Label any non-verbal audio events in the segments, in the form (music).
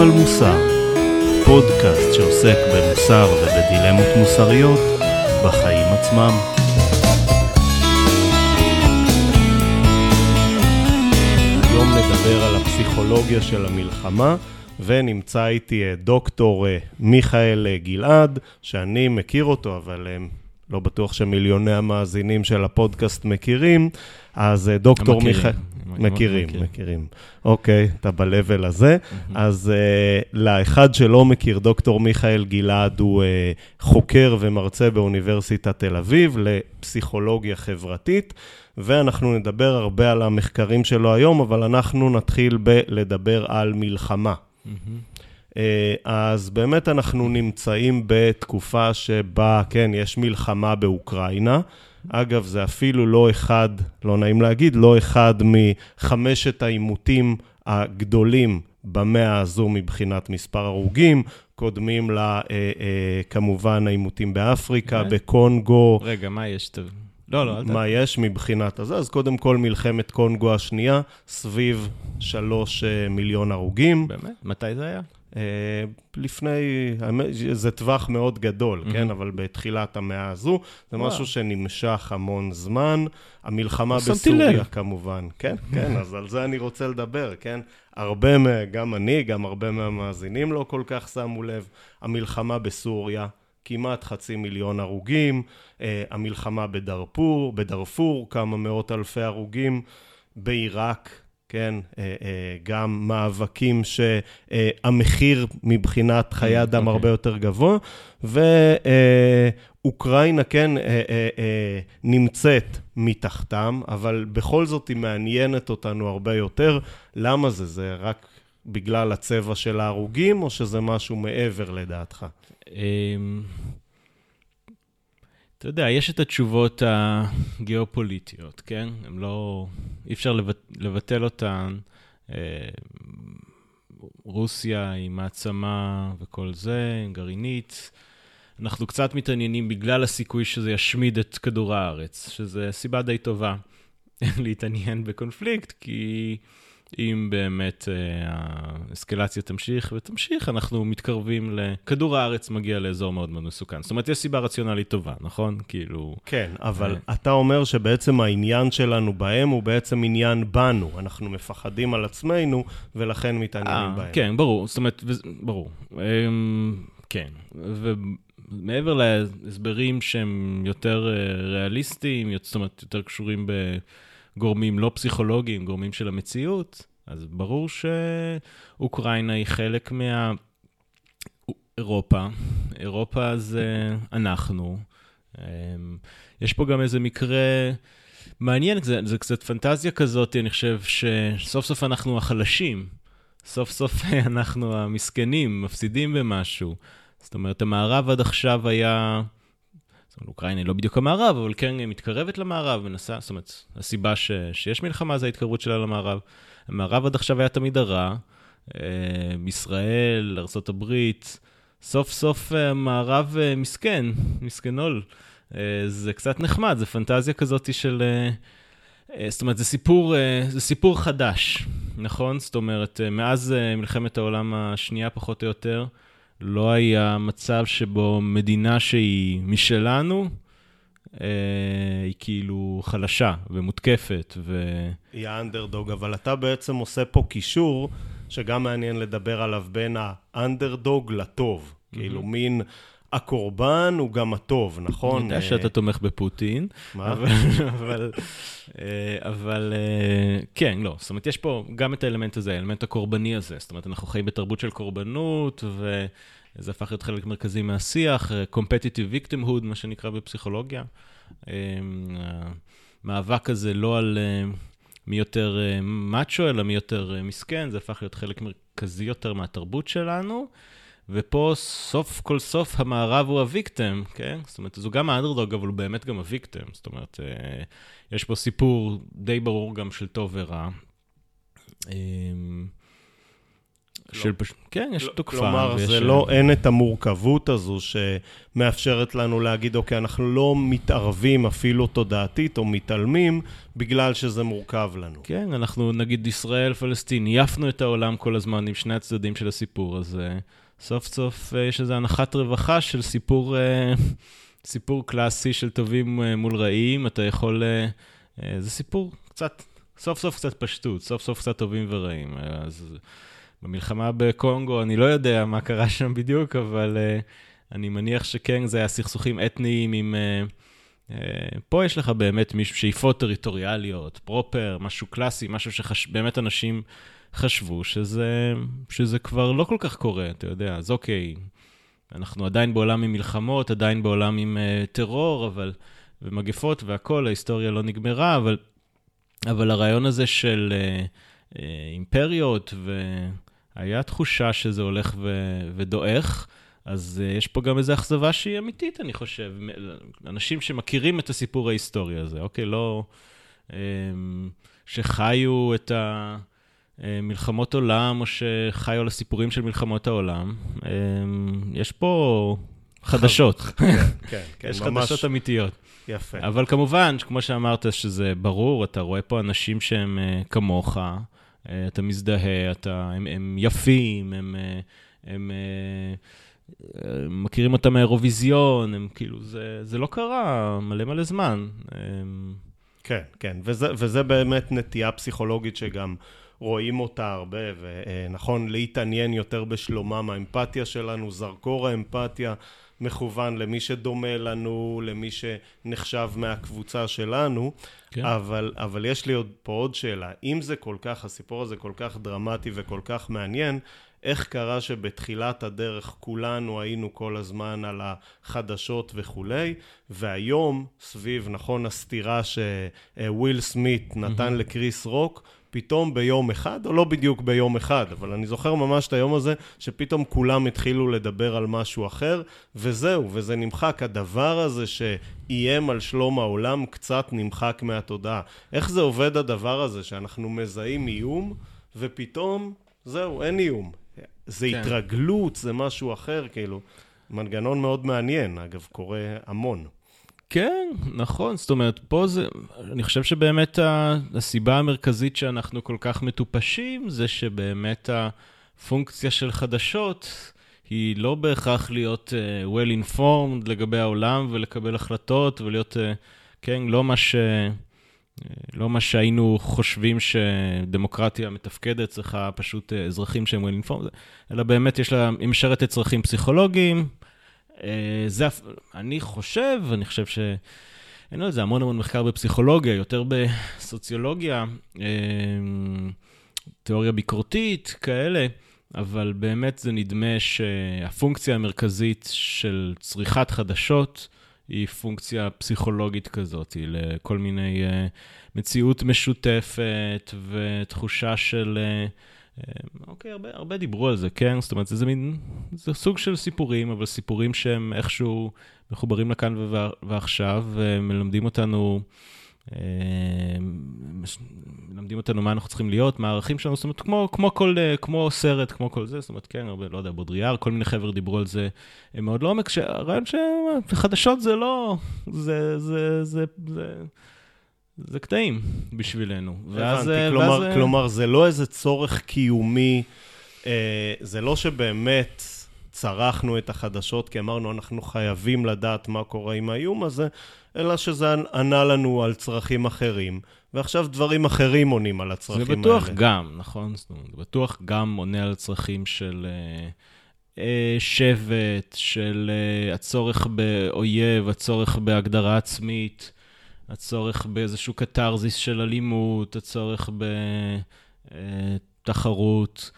על מוסר, פודקאסט שעוסק במוסר ובדילמות מוסריות בחיים עצמם. היום נדבר על הפסיכולוגיה של המלחמה, ונמצא איתי אה, דוקטור אה, מיכאל אה, גלעד, שאני מכיר אותו, אבל לא בטוח שמיליוני המאזינים של הפודקאסט מכירים, אז דוקטור מיכאל... מכירים, מכירים. אוקיי, אתה ב-level הזה. אז uh, לאחד שלא מכיר, דוקטור מיכאל גלעד הוא uh, חוקר ומרצה באוניברסיטת תל אביב לפסיכולוגיה חברתית, ואנחנו נדבר הרבה על המחקרים שלו היום, אבל אנחנו נתחיל בלדבר על מלחמה. Uh, אז באמת אנחנו נמצאים בתקופה שבה, כן, יש מלחמה באוקראינה. אגב, זה אפילו לא אחד, לא נעים להגיד, לא אחד מחמשת העימותים הגדולים במאה הזו מבחינת מספר הרוגים, קודמים לה אה, אה, כמובן העימותים באפריקה, בקונגו. רגע, מה יש? לא, לא, אל ת... מה יש מבחינת הזה? אז קודם כל מלחמת קונגו השנייה, סביב שלוש אה, מיליון הרוגים. באמת? מתי זה היה? אה, לפני, זה טווח מאוד גדול, mm-hmm. כן? אבל בתחילת המאה הזו, זה וואו. משהו שנמשך המון זמן. המלחמה בסוריה. כמובן. כן, (laughs) כן, אז על זה אני רוצה לדבר, כן? הרבה, גם אני, גם הרבה מהמאזינים לא כל כך שמו לב. המלחמה בסוריה, כמעט חצי מיליון הרוגים. אה, המלחמה בדארפור, בדארפור, כמה מאות אלפי הרוגים. בעיראק, כן, אה, אה, גם מאבקים שהמחיר מבחינת חיי mm, אדם okay. הרבה יותר גבוה, ואוקראינה, כן, אה, נמצאת מתחתם, אבל בכל זאת היא מעניינת אותנו הרבה יותר. למה זה? זה רק בגלל הצבע של ההרוגים, או שזה משהו מעבר לדעתך? אתה יודע, יש את התשובות הגיאופוליטיות, כן? הן לא... אי אפשר לבטל אותן. אה, רוסיה היא מעצמה וכל זה, גרעינית. אנחנו קצת מתעניינים בגלל הסיכוי שזה ישמיד את כדור הארץ, שזו סיבה די טובה (laughs) להתעניין בקונפליקט, כי... אם באמת אה, האסקלציה תמשיך ותמשיך, אנחנו מתקרבים ל... כדור הארץ מגיע לאזור מאוד מאוד מסוכן. זאת אומרת, יש סיבה רציונלית טובה, נכון? כאילו... כן, אבל אה... אתה אומר שבעצם העניין שלנו בהם הוא בעצם עניין בנו. אנחנו מפחדים על עצמנו, ולכן מתעניינים 아, אה, בהם. כן, ברור. זאת אומרת, ו... ברור. אה, כן. ומעבר להסברים שהם יותר אה, ריאליסטיים, זאת אומרת, יותר קשורים ב... גורמים לא פסיכולוגיים, גורמים של המציאות, אז ברור שאוקראינה היא חלק מה... אירופה. אירופה זה אנחנו. אמ, יש פה גם איזה מקרה מעניין, זה, זה קצת פנטזיה כזאת, אני חושב שסוף סוף אנחנו החלשים. סוף סוף (laughs) אנחנו המסכנים, מפסידים במשהו. זאת אומרת, המערב עד עכשיו היה זאת אומרת, אוקראינה היא לא בדיוק המערב, אבל כן היא מתקרבת למערב, מנסה, זאת אומרת, הסיבה ש, שיש מלחמה זה ההתקרבות שלה למערב. המערב עד עכשיו היה תמיד הרע, אה, ישראל, ארה"ב, סוף סוף המערב אה, מסכן, מסכנול. אה, זה קצת נחמד, זה פנטזיה כזאת של... זאת אומרת, זה סיפור, זה סיפור חדש, נכון? זאת אומרת, מאז מלחמת העולם השנייה, פחות או יותר, לא היה מצב שבו מדינה שהיא משלנו, אה, היא כאילו חלשה ומותקפת. ו... היא האנדרדוג, אבל אתה בעצם עושה פה קישור, שגם מעניין לדבר עליו בין האנדרדוג לטוב. Mm-hmm. כאילו מין... הקורבן הוא גם הטוב, נכון? אני יודע אה, שאתה תומך בפוטין. מה? אבל, אבל, אה, אבל כן, לא. זאת אומרת, יש פה גם את האלמנט הזה, האלמנט הקורבני הזה. זאת אומרת, אנחנו חיים בתרבות של קורבנות, וזה הפך להיות חלק מרכזי מהשיח, אה, competitive victimhood, מה שנקרא בפסיכולוגיה. המאבק הזה לא על מי יותר מאצ'ו, אלא מי יותר מסכן, זה הפך להיות חלק מרכזי יותר מהתרבות שלנו. ופה סוף כל סוף המערב הוא הוויקטם, כן? זאת אומרת, זו גם האנדרדוג, אבל הוא באמת גם הוויקטם. זאת אומרת, אה, יש פה סיפור די ברור גם של טוב ורע. אה, של פשוט, כן, יש לא- תוקפה. כלומר, ויש- זה לא, אין את המורכבות הזו שמאפשרת לנו להגיד, אוקיי, אנחנו לא מתערבים אפילו תודעתית או מתעלמים בגלל שזה מורכב לנו. כן, אנחנו נגיד ישראל, פלסטין, עייפנו את העולם כל הזמן עם שני הצדדים של הסיפור, uh, סוף סוף uh, יש איזו הנחת רווחה של סיפור, uh, (laughs) סיפור קלאסי של טובים מול רעים, אתה יכול, זה סיפור קצת, סוף סוף קצת פשטות, סוף סוף קצת טובים ורעים. אז במלחמה בקונגו, אני לא יודע מה קרה שם בדיוק, אבל uh, אני מניח שכן, זה היה סכסוכים אתניים עם... Uh, Uh, פה יש לך באמת מישהו, שאיפות טריטוריאליות, פרופר, משהו קלאסי, משהו שבאמת אנשים חשבו שזה, שזה כבר לא כל כך קורה, אתה יודע, אז אוקיי, אנחנו עדיין בעולם עם מלחמות, עדיין בעולם עם uh, טרור, אבל, ומגפות והכול, ההיסטוריה לא נגמרה, אבל, אבל הרעיון הזה של uh, אימפריות, והיה תחושה שזה הולך ו, ודועך, אז uh, יש פה גם איזו אכזבה שהיא אמיתית, אני חושב. אנשים שמכירים את הסיפור ההיסטורי הזה, אוקיי? לא... Um, שחיו את המלחמות עולם, או שחיו על הסיפורים של מלחמות העולם. Um, יש פה חדשות. (laughs) כן, כן, (laughs) כן, יש ממש חדשות אמיתיות. יפה. אבל כמובן, כמו שאמרת, שזה ברור, אתה רואה פה אנשים שהם uh, כמוך, אתה מזדהה, אתה, הם, הם יפים, הם... Uh, הם uh, מכירים אותם מהאירוויזיון, הם כאילו, זה, זה לא קרה מלא מלא זמן. הם... כן, כן, וזה, וזה באמת נטייה פסיכולוגית שגם רואים אותה הרבה, ונכון להתעניין יותר בשלומם, האמפתיה שלנו, זרקור האמפתיה מכוון למי שדומה לנו, למי שנחשב מהקבוצה שלנו, כן. אבל, אבל יש לי עוד, פה עוד שאלה, אם זה כל כך, הסיפור הזה כל כך דרמטי וכל כך מעניין, איך קרה שבתחילת הדרך כולנו היינו כל הזמן על החדשות וכולי, והיום סביב, נכון, הסתירה שוויל סמית נתן mm-hmm. לקריס רוק, פתאום ביום אחד, או לא בדיוק ביום אחד, אבל אני זוכר ממש את היום הזה, שפתאום כולם התחילו לדבר על משהו אחר, וזהו, וזה נמחק. הדבר הזה שאיים על שלום העולם קצת נמחק מהתודעה. איך זה עובד הדבר הזה, שאנחנו מזהים איום, ופתאום, זהו, אין איום. זה כן. התרגלות, זה משהו אחר, כאילו. מנגנון מאוד מעניין, אגב, קורה המון. כן, נכון, זאת אומרת, פה זה, אני חושב שבאמת הסיבה המרכזית שאנחנו כל כך מטופשים, זה שבאמת הפונקציה של חדשות היא לא בהכרח להיות uh, well informed לגבי העולם ולקבל החלטות ולהיות, uh, כן, לא מה ש... לא מה שהיינו חושבים שדמוקרטיה מתפקדת צריכה פשוט אזרחים שהם well informed, אלא באמת יש לה, היא משרתת צרכים פסיכולוגיים, זה, אני חושב, אני חושב ש... אין על זה המון המון מחקר בפסיכולוגיה, יותר בסוציולוגיה, תיאוריה ביקורתית, כאלה, אבל באמת זה נדמה שהפונקציה המרכזית של צריכת חדשות היא פונקציה פסיכולוגית כזאת, היא לכל מיני מציאות משותפת ותחושה של... אוקיי, הרבה, הרבה דיברו על זה, כן? זאת אומרת, זה, זה מין, זה סוג של סיפורים, אבל סיפורים שהם איכשהו מחוברים לכאן ועכשיו, ומלמדים אותנו, מלמדים אותנו מה אנחנו צריכים להיות, מה הערכים שלנו, זאת אומרת, כמו, כמו כל, כמו סרט, כמו כל זה, זאת אומרת, כן, הרבה, לא יודע, בודריאר, כל מיני חבר'ה דיברו על זה מאוד לעומק, שהרעיון שחדשות זה לא, זה, זה, זה, זה, זה קטעים בשבילנו. ואז, הבנתי, כלומר, ואז... כלומר, זה לא איזה צורך קיומי, אה, זה לא שבאמת צרכנו את החדשות, כי אמרנו, אנחנו חייבים לדעת מה קורה עם האיום הזה, אלא שזה ענה לנו על צרכים אחרים, ועכשיו דברים אחרים עונים על הצרכים האלה. זה בטוח האלה. גם, נכון? זאת אומרת, זה בטוח גם עונה על צרכים של... אה, שבט, של הצורך באויב, הצורך בהגדרה עצמית. הצורך באיזשהו קתרזיס של אלימות, הצורך בתחרות,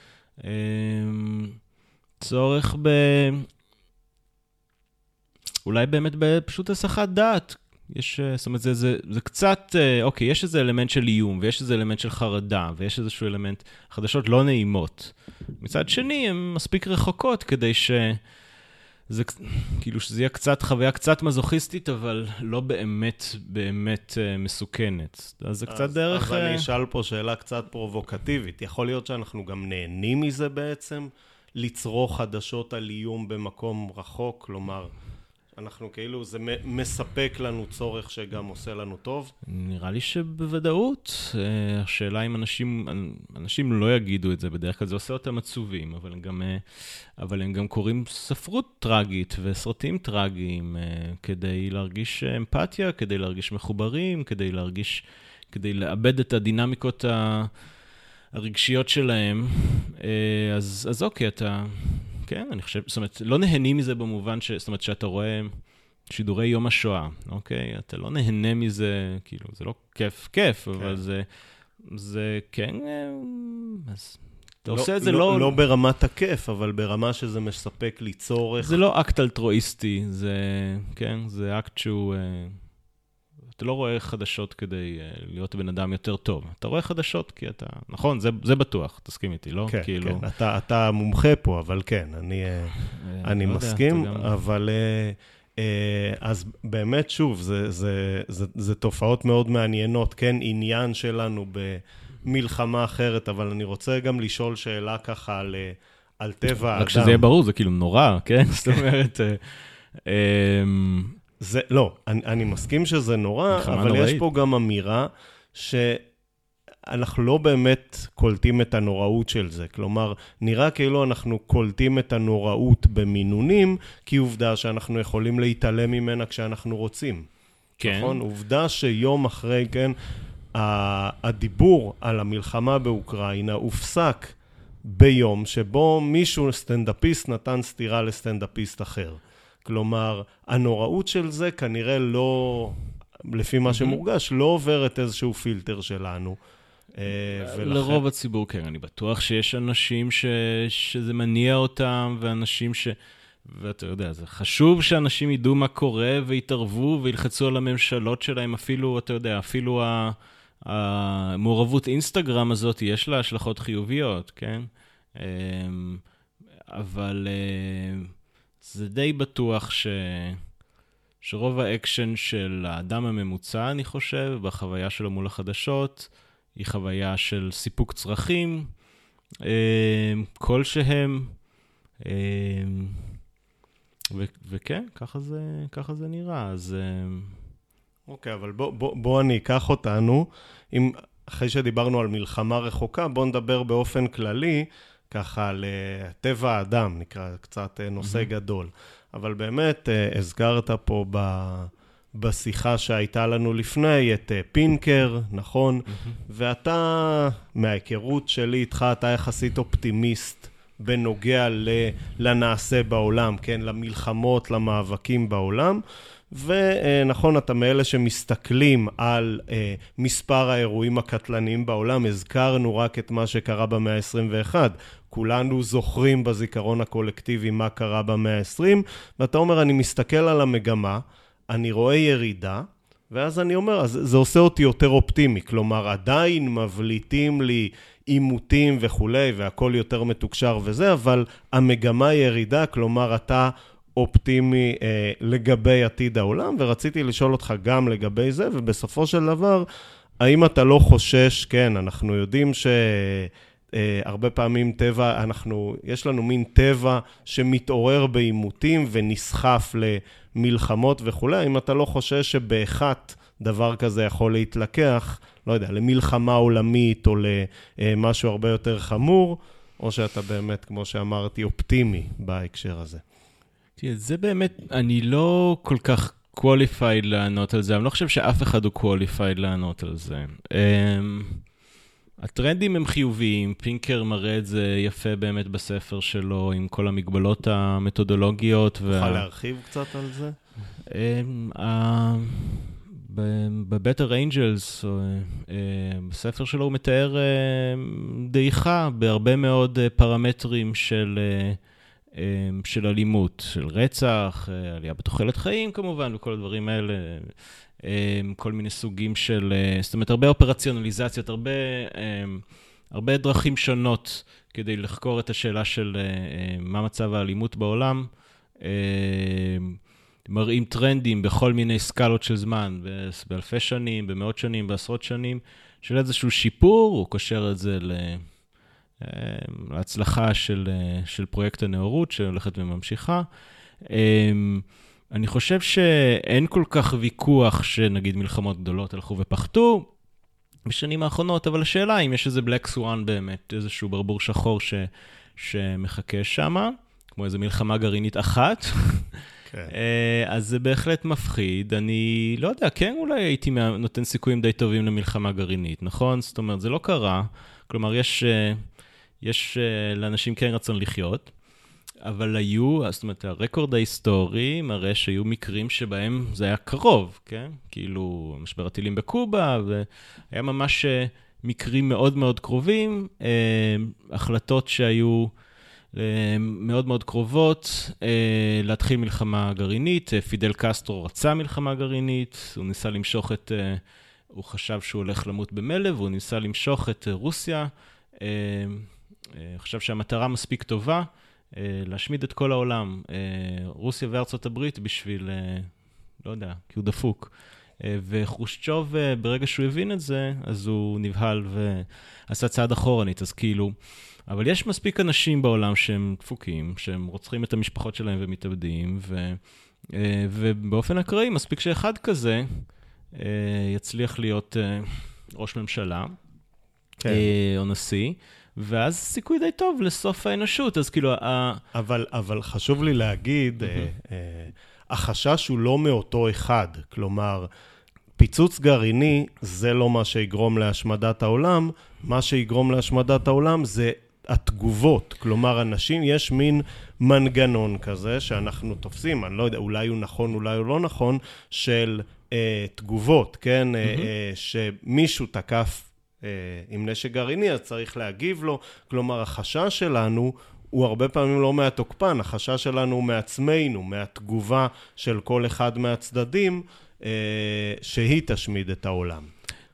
אמ, צורך ב... אולי באמת פשוט הסחת דעת. יש, זאת אומרת, זה, זה, זה קצת, אוקיי, יש איזה אלמנט של איום, ויש איזה אלמנט של חרדה, ויש איזשהו אלמנט, חדשות לא נעימות. מצד שני, הן מספיק רחוקות כדי ש... זה כאילו שזה יהיה קצת חוויה קצת מזוכיסטית, אבל לא באמת באמת uh, מסוכנת. אז זה קצת אז, דרך... אז אני אה, אשאל פה שאלה קצת פרובוקטיבית. יכול להיות שאנחנו גם נהנים מזה בעצם? לצרוך חדשות על איום במקום רחוק? כלומר, אנחנו כאילו, זה מספק לנו צורך שגם עושה לנו טוב? נראה לי שבוודאות. אה, השאלה אם אנשים, אנשים לא יגידו את זה בדרך כלל, זה עושה אותם עצובים, אבל הם גם, אה, אבל הם גם קוראים ספרות טרגית וסרטים טרגיים אה, כדי להרגיש אמפתיה, כדי להרגיש מחוברים, כדי להרגיש, כדי לאבד את הדינמיקות. הרגשיות שלהם. אז, אז אוקיי, אתה... כן, אני חושב, זאת אומרת, לא נהנים מזה במובן ש... זאת אומרת, שאתה רואה שידורי יום השואה, אוקיי? אתה לא נהנה מזה, כאילו, זה לא כיף, כיף, כן. אבל זה, זה כן, אז אתה לא, עושה את זה לא... לא... לא ברמת הכיף, אבל ברמה שזה מספק לי צורך. זה לא אקט אלטרואיסטי, זה, כן, זה אקט שהוא... אתה לא רואה חדשות כדי uh, להיות בן אדם יותר טוב. אתה רואה חדשות כי אתה... נכון, זה, זה בטוח, תסכים איתי, לא? כן, כאילו... כן, אתה, אתה מומחה פה, אבל כן, אני, uh, אני לא מסכים, יודע, אבל... Uh, uh, אז באמת, שוב, זה, זה, זה, זה תופעות מאוד מעניינות, כן, עניין שלנו במלחמה אחרת, אבל אני רוצה גם לשאול שאלה ככה על, על טבע האדם. רק שזה יהיה ברור, זה כאילו נורא, כן? (laughs) זאת אומרת... זה, לא, אני, אני מסכים שזה נורא, אבל נוראית. יש פה גם אמירה שאנחנו לא באמת קולטים את הנוראות של זה. כלומר, נראה כאילו אנחנו קולטים את הנוראות במינונים, כי עובדה שאנחנו יכולים להתעלם ממנה כשאנחנו רוצים. כן. נכון? עובדה שיום אחרי, כן, הדיבור על המלחמה באוקראינה הופסק ביום שבו מישהו, סטנדאפיסט, נתן סטירה לסטנדאפיסט אחר. כלומר, הנוראות של זה כנראה לא, לפי מה שמורגש, לא עוברת איזשהו פילטר שלנו. אה, ולכן... לרוב הציבור, כן, אני בטוח שיש אנשים ש... שזה מניע אותם, ואנשים ש... ואתה יודע, זה חשוב שאנשים ידעו מה קורה ויתערבו וילחצו על הממשלות שלהם, אפילו, אתה יודע, אפילו המעורבות אינסטגרם הזאת, יש לה השלכות חיוביות, כן? אמ, אבל... זה די בטוח ש... שרוב האקשן של האדם הממוצע, אני חושב, בחוויה שלו מול החדשות, היא חוויה של סיפוק צרכים אה, כלשהם. אה, ו- וכן, ככה זה, ככה זה נראה, אז... אה, אוקיי, אבל בוא, בוא, בוא אני אקח אותנו, אם, אחרי שדיברנו על מלחמה רחוקה, בוא נדבר באופן כללי ככה לטבע האדם, נקרא קצת אה, נושא mm-hmm. גדול. אבל באמת, אה, הזכרת פה ב... בשיחה שהייתה לנו לפני, את אה, פינקר, נכון? Mm-hmm. ואתה, מההיכרות שלי איתך, אתה יחסית אופטימיסט בנוגע לנעשה בעולם, כן? למלחמות, למאבקים בעולם. ונכון, אתה מאלה שמסתכלים על אה, מספר האירועים הקטלניים בעולם, הזכרנו רק את מה שקרה במאה ה-21. כולנו זוכרים בזיכרון הקולקטיבי מה קרה במאה ה-20, ואתה אומר, אני מסתכל על המגמה, אני רואה ירידה, ואז אני אומר, אז זה עושה אותי יותר אופטימי. כלומר, עדיין מבליטים לי עימותים וכולי, והכל יותר מתוקשר וזה, אבל המגמה ירידה, כלומר, אתה אופטימי אה, לגבי עתיד העולם, ורציתי לשאול אותך גם לגבי זה, ובסופו של דבר, האם אתה לא חושש, כן, אנחנו יודעים ש... אה, הרבה פעמים טבע, אנחנו, יש לנו מין טבע שמתעורר בעימותים ונסחף למלחמות וכולי, האם אתה לא חושש שבאחת דבר כזה יכול להתלקח, לא יודע, למלחמה עולמית או למשהו הרבה יותר חמור, או שאתה באמת, כמו שאמרתי, אופטימי בהקשר הזה? תראה, זה באמת, אני לא כל כך qualified לענות על זה, אני לא חושב שאף אחד הוא qualified לענות על זה. Um, הטרנדים הם חיוביים, פינקר מראה את זה יפה באמת בספר שלו, עם כל המגבלות המתודולוגיות. תוכל וה... להרחיב קצת על זה? Um, ב-Better Angels, בספר שלו הוא מתאר אה, דעיכה בהרבה מאוד אה, פרמטרים של... אמ, של אלימות, של רצח, אה, עלייה בתוחלת חיים כמובן, וכל הדברים האלה, אמ, כל מיני סוגים של, אה, זאת אומרת, הרבה אופרציונליזציות, הרבה, אמ, הרבה דרכים שונות כדי לחקור את השאלה של אה, מה מצב האלימות בעולם. מראים טרנדים בכל מיני סקלות של זמן, באלפי שנים, במאות שנים, בעשרות שנים, של איזשהו שיפור, הוא קושר את זה להצלחה של, של פרויקט הנאורות שהולכת וממשיכה. אני חושב שאין כל כך ויכוח שנגיד מלחמות גדולות הלכו ופחתו בשנים האחרונות, אבל השאלה אם יש איזה בלק סואן באמת, איזשהו ברבור שחור ש, שמחכה שם, כמו איזה מלחמה גרעינית אחת. כן. (laughs) אה, אז זה בהחלט מפחיד. אני לא יודע, כן אולי הייתי נותן סיכויים די טובים למלחמה גרעינית, נכון? זאת אומרת, זה לא קרה. כלומר, יש, אה, יש אה, לאנשים כן רצון לחיות. אבל היו, זאת אומרת, הרקורד ההיסטורי מראה שהיו מקרים שבהם זה היה קרוב, כן? כאילו, משבר הטילים בקובה, והיה ממש אה, מקרים מאוד מאוד קרובים, אה, החלטות שהיו מאוד מאוד קרובות, להתחיל מלחמה גרעינית. פידל קסטרו רצה מלחמה גרעינית, הוא ניסה למשוך את, הוא חשב שהוא הולך למות במלב, והוא ניסה למשוך את רוסיה. חשב שהמטרה מספיק טובה. אה, להשמיד את כל העולם, אה, רוסיה וארצות הברית בשביל, אה, לא יודע, כי הוא דפוק. וחרושצ'וב, ברגע שהוא הבין את זה, אז הוא נבהל ועשה צעד אחורנית, אז כאילו... אבל יש מספיק אנשים בעולם שהם דפוקים, שהם רוצחים את המשפחות שלהם ומתאבדים, ו, ובאופן אקראי, מספיק שאחד כזה יצליח להיות ראש ממשלה, כן. או נשיא. ואז סיכוי די טוב לסוף האנושות, אז כאילו... אבל, אבל חשוב לי להגיד, אה, אה, החשש הוא לא מאותו אחד, כלומר, פיצוץ גרעיני זה לא מה שיגרום להשמדת העולם, מה שיגרום להשמדת העולם זה התגובות. כלומר, אנשים, יש מין מנגנון כזה שאנחנו תופסים, אני לא יודע, אולי הוא נכון, אולי הוא לא נכון, של אה, תגובות, כן? Mm-hmm. אה, אה, שמישהו תקף עם נשק גרעיני, אז צריך להגיב לו. כלומר, החשש שלנו הוא הרבה פעמים לא מהתוקפן, החשש שלנו הוא מעצמנו, מהתגובה של כל אחד מהצדדים, אה, שהיא תשמיד את העולם.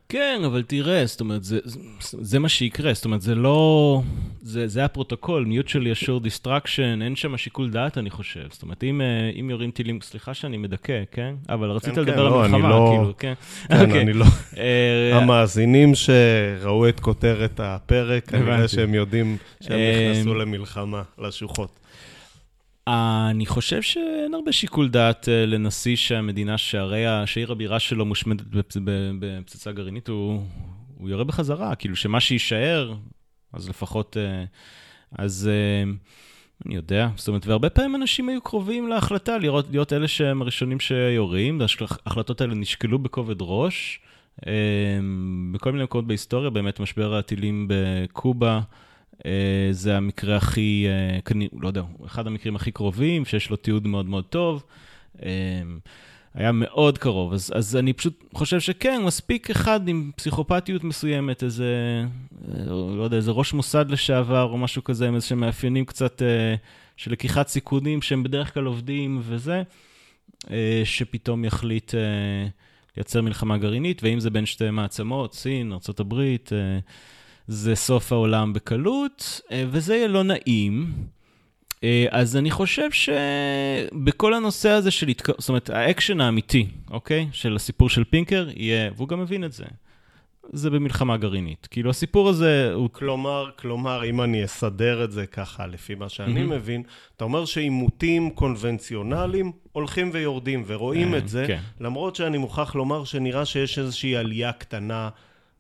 כן, אבל תראה, זאת אומרת, זה, זה, זה מה שיקרה, זאת אומרת, זה לא... זה, זה הפרוטוקול, mutually assured destruction, אין שם שיקול דעת, אני חושב. זאת אומרת, אם, אה, אם יורים טילים, סליחה שאני מדכא, כן? אבל רצית כן, לדבר כן, על לא, מלחמה, לא, כאילו, כן? כן, okay. אוקיי. אני לא... אה, המאזינים שראו את כותרת הפרק, כנראה שהם יודעים שהם אה, נכנסו למלחמה, לשוחות. אני חושב שאין הרבה שיקול דעת אה, לנשיא שהמדינה, שהרי שעיר הבירה שלו מושמדת בפצצה גרעינית, הוא, הוא יורה בחזרה, כאילו שמה שיישאר, אז לפחות... אה, אז אה, אני יודע, זאת אומרת, והרבה פעמים אנשים היו קרובים להחלטה לראות, להיות אלה שהם הראשונים שיורים, ההחלטות האלה נשקלו בכובד ראש. בכל מיני מקומות בהיסטוריה, באמת משבר הטילים בקובה. אה, זה המקרה הכי, אה, לא יודע, אחד המקרים הכי קרובים, שיש לו תיעוד מאוד מאוד טוב. אה, היה מאוד קרוב, אז, אז אני פשוט חושב שכן, מספיק אחד עם פסיכופתיות מסוימת, איזה, לא יודע, איזה ראש מוסד לשעבר או משהו כזה, עם איזה מאפיינים קצת של לקיחת סיכונים שהם בדרך כלל עובדים וזה, שפתאום יחליט לייצר מלחמה גרעינית, ואם זה בין שתי מעצמות, סין, ארה"ב, זה סוף העולם בקלות, אה, וזה יהיה לא נעים. אה, אז אני חושב שבכל הנושא הזה של, זאת אומרת, האקשן האמיתי, אוקיי? של הסיפור של פינקר, יהיה, והוא גם מבין את זה. זה במלחמה גרעינית. כאילו, הסיפור הזה הוא... כלומר, כלומר, אם אני אסדר את זה ככה, לפי מה שאני mm-hmm. מבין, אתה אומר שעימותים קונבנציונליים הולכים ויורדים, ורואים את זה, כן. למרות שאני מוכרח לומר שנראה שיש איזושהי עלייה קטנה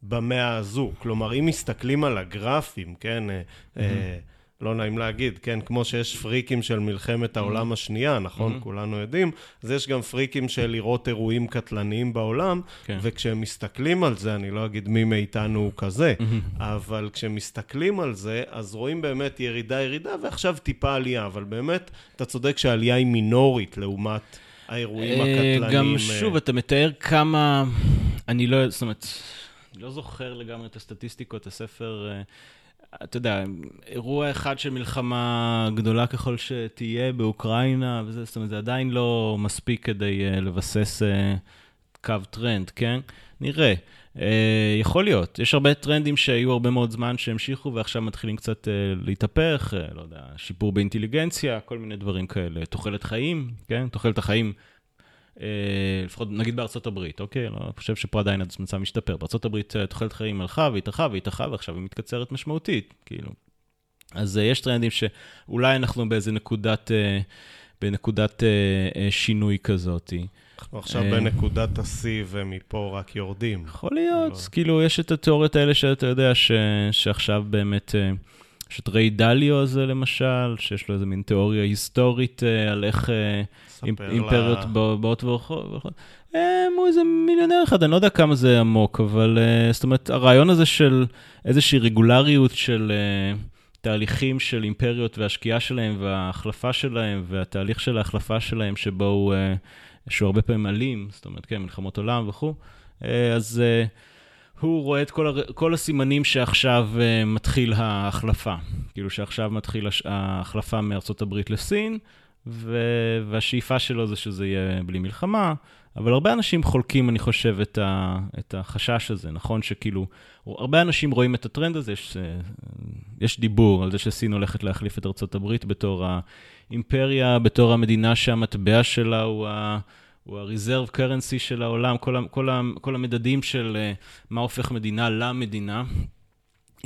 במאה הזו. כלומר, אם מסתכלים על הגרפים, כן, mm-hmm. אה, לא נעים להגיד, כן, כמו שיש פריקים של מלחמת העולם. השנייה, נכון? Mm-hmm. כולנו יודעים, אז יש גם פריקים של לראות אירועים קטלניים בעולם, כן. וכשהם מסתכלים על זה, אני לא אגיד מי מאיתנו הוא כזה, mm-hmm. אבל כשמסתכלים על זה, אז רואים באמת ירידה, ירידה, ועכשיו טיפה עלייה, אבל באמת, אתה צודק שהעלייה היא מינורית לעומת האירועים אה, הקטלניים. גם שוב, אתה מתאר כמה, אני לא, זאת אומרת... לא זוכר לגמרי את הסטטיסטיקות, הספר, אה, אתה יודע, אירוע אחד של מלחמה גדולה ככל שתהיה באוקראינה, וזה, זאת אומרת, זה עדיין לא מספיק כדי אה, לבסס אה, קו טרנד, כן? נראה. אה, יכול להיות. יש הרבה טרנדים שהיו הרבה מאוד זמן שהמשיכו ועכשיו מתחילים קצת להתהפך, לא יודע, שיפור באינטליגנציה, כל מיני דברים כאלה. תוחלת חיים, כן? תוחלת החיים, לפחות נגיד בארצות הברית, אוקיי? לא חושב שפה עדיין המצב משתפר. בארצות הברית אה, תוחלת חיים הלכה והתארכה והתארכה ועכשיו היא מתקצרת משמעותית, כאילו. אז אה, יש טרנדים שאולי אנחנו באיזה נקודת, אה, בנקודת אה, אה, שינוי כזאתי. אנחנו עכשיו אה. בנקודת השיא ומפה רק יורדים. יכול להיות, לא. כאילו, יש את התיאוריות האלה שאתה יודע, שעכשיו באמת, אה, יש את ריי דליו הזה למשל, שיש לו איזה מין תיאוריה היסטורית אה, על איך אה, אימפריות לה- באות והולכות. אה, הוא איזה מיליונר אחד, אני לא יודע כמה זה עמוק, אבל זאת אומרת, הרעיון הזה של איזושהי רגולריות של תהליכים של אימפריות והשקיעה שלהם וההחלפה שלהם והתהליך של ההחלפה שלהם, שבו הוא, שהוא הרבה פעמים אלים, זאת אומרת, כן, מלחמות עולם וכו', אז הוא רואה את כל, הר... כל הסימנים שעכשיו uh, מתחיל ההחלפה. כאילו שעכשיו מתחיל הש... ההחלפה מארצות הברית לסין, ו... והשאיפה שלו זה שזה יהיה בלי מלחמה, אבל הרבה אנשים חולקים, אני חושב, את, ה... את החשש הזה, נכון? שכאילו, הרבה אנשים רואים את הטרנד הזה, יש, אה, יש דיבור על זה שסין הולכת להחליף את ארצות הברית בתור האימפריה, בתור המדינה שהמטבע שלה הוא ה... הוא ה-reserve currency של העולם, כל, ה, כל, ה, כל המדדים של uh, מה הופך מדינה למדינה. Um,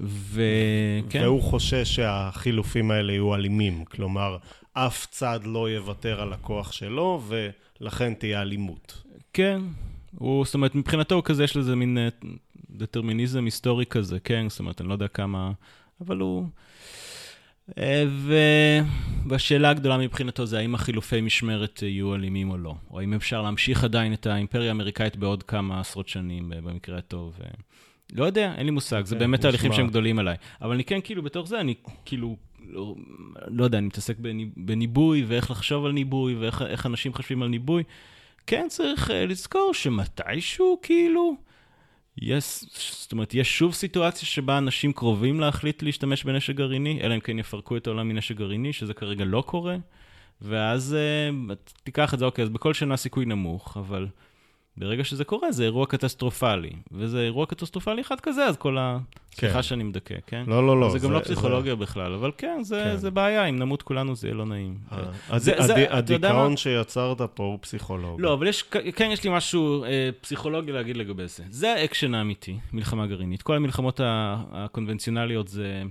וכן. והוא חושש שהחילופים האלה יהיו אלימים, כלומר, אף צד לא יוותר על הכוח שלו, ולכן תהיה אלימות. כן, הוא, זאת אומרת, מבחינתו כזה, יש לזה מין uh, דטרמיניזם היסטורי כזה, כן? זאת אומרת, אני לא יודע כמה, אבל הוא... אה. והשאלה הגדולה מבחינתו זה האם החילופי משמרת יהיו אלימים או לא, או האם אפשר להמשיך עדיין את האימפריה האמריקאית בעוד כמה עשרות שנים אה, במקרה הטוב. לא יודע, אין לי מושג, זה כן, באמת תהליכים. שהם גדולים עליי. אבל אני כן, כאילו, בתוך זה, אני כאילו, לא, לא יודע, אני מתעסק בני- בניבוי, ואיך לחשוב על ניבוי, ואיך איך אנשים חושבים על ניבוי. כן צריך uh, לזכור שמתישהו, כאילו, יש, זאת אומרת, יש שוב סיטואציה שבה אנשים קרובים להחליט להשתמש בנשק גרעיני, אלא אם כן יפרקו את העולם מנשק גרעיני, שזה כרגע לא קורה, ואז uh, תיקח את זה, אוקיי, אז בכל שנה סיכוי נמוך, אבל ברגע שזה קורה, זה אירוע קטסטרופלי. וזה אירוע קטסטרופלי אחד כזה, אז כל ה... סליחה כן. שאני מדכא, כן? לא, לא, לא. זה גם לא פסיכולוגיה בכלל, אבל כן, זה, כן. זה בעיה, אם נמות כולנו זה יהיה לא נעים. אה, זה- הד- זה- הד- הדיכאון? שיצרת פה הוא פסיכולוגי. לא, אבל יש, כן יש לי משהו אה, פסיכולוגי להגיד לגבי זה. זה האקשן האמיתי, מלחמה גרעינית. כל המלחמות הקונבנציונליות זה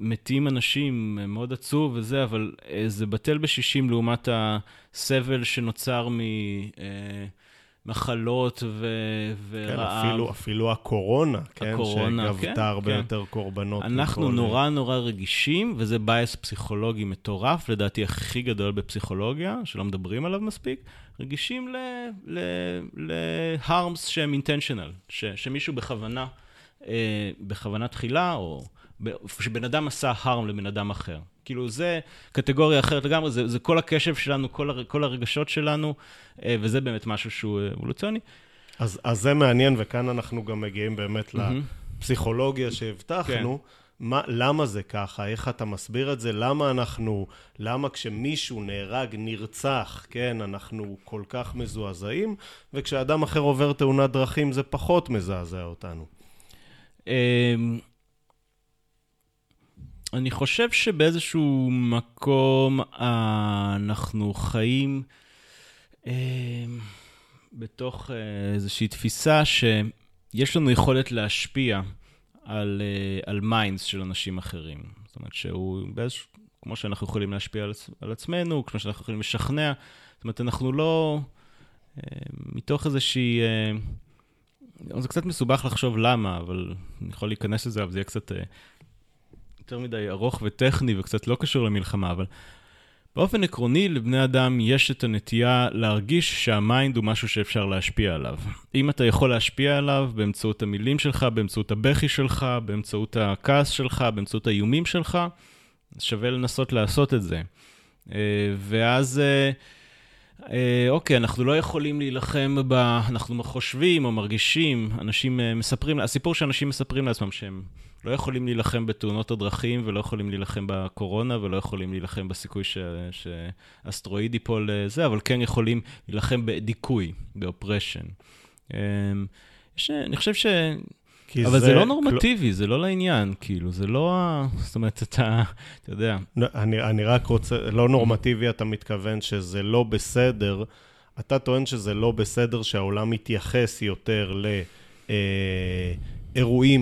מתים אנשים, אה, מאוד עצוב וזה, אבל אה, זה בטל בשישים לעומת הסבל שנוצר ממחלות ו... כן, ורעב. אפילו, אפילו הקורונה, כן, הקורונה, שגבתה כן, הרבה כן. יותר קורבנות. אנחנו מכל- נורא נורא רגישים, וזה bias פסיכולוגי מטורף, לדעתי הכי גדול בפסיכולוגיה, שלא מדברים עליו מספיק, רגישים ל- ל- ל-harms שהם intentional, ש- שמישהו בכוונה, אה, בכוונה תחילה, או שבן אדם עשה harm לבן אדם אחר. כאילו, זה קטגוריה אחרת לגמרי, זה, זה כל הקשב שלנו, כל, הר, כל הרגשות שלנו, אה, וזה באמת משהו שהוא אה, אבולוציוני. אז, אז זה מעניין, וכאן אנחנו גם מגיעים באמת מהמם. לפסיכולוגיה שהבטחנו. מה, למה זה ככה? איך אתה מסביר את זה? למה אנחנו, למה כשמישהו נהרג, נרצח, כן, אנחנו כל כך מזועזעים, וכשאדם אחר עובר תאונת דרכים זה פחות מזעזע אותנו. אני חושב שבאיזשהו מקום אה, אנחנו חיים אמ, בתוך אה, איזושהי תפיסה שיש לנו יכולת להשפיע על, אה, על minds של אנשים אחרים. זאת אומרת שהוא באיזשהו, כמו שאנחנו יכולים להשפיע על, על עצמנו, כמו שאנחנו יכולים לשכנע. זאת אומרת, אנחנו לא... אה, מתוך איזושהי... אה, זה קצת מסובך לחשוב למה, אבל אני יכול להיכנס לזה, אבל זה יהיה קצת אה, יותר מדי ארוך וטכני וקצת לא קשור למלחמה, אבל באופן עקרוני, לבני אדם יש את הנטייה להרגיש שה mind הוא משהו שאפשר להשפיע עליו. אם אתה יכול להשפיע עליו באמצעות המילים שלך, באמצעות הבכי שלך, באמצעות הכעס שלך, באמצעות האיומים שלך, אז שווה לנסות לעשות את זה. אה, ואז... אה, אה, אוקיי, אנחנו לא יכולים להילחם ב... אנחנו חושבים או מרגישים, אנשים מספרים, הסיפור שאנשים מספרים לעצמם שהם לא יכולים להילחם בתאונות הדרכים, ולא יכולים להילחם בקורונה, ולא יכולים להילחם בסיכוי שאסטרואיד ייפול לזה, אבל כן יכולים להילחם בדיכוי, באופרשן. אמ, אני חושב ש... אבל זה, זה לא נורמטיבי, כל... זה לא לעניין, כאילו, זה לא ה... זאת אומרת, אתה, אתה יודע. אני, אני רק רוצה, לא נורמטיבי, אתה מתכוון שזה לא בסדר. אתה טוען שזה לא בסדר שהעולם מתייחס יותר לאירועים אה,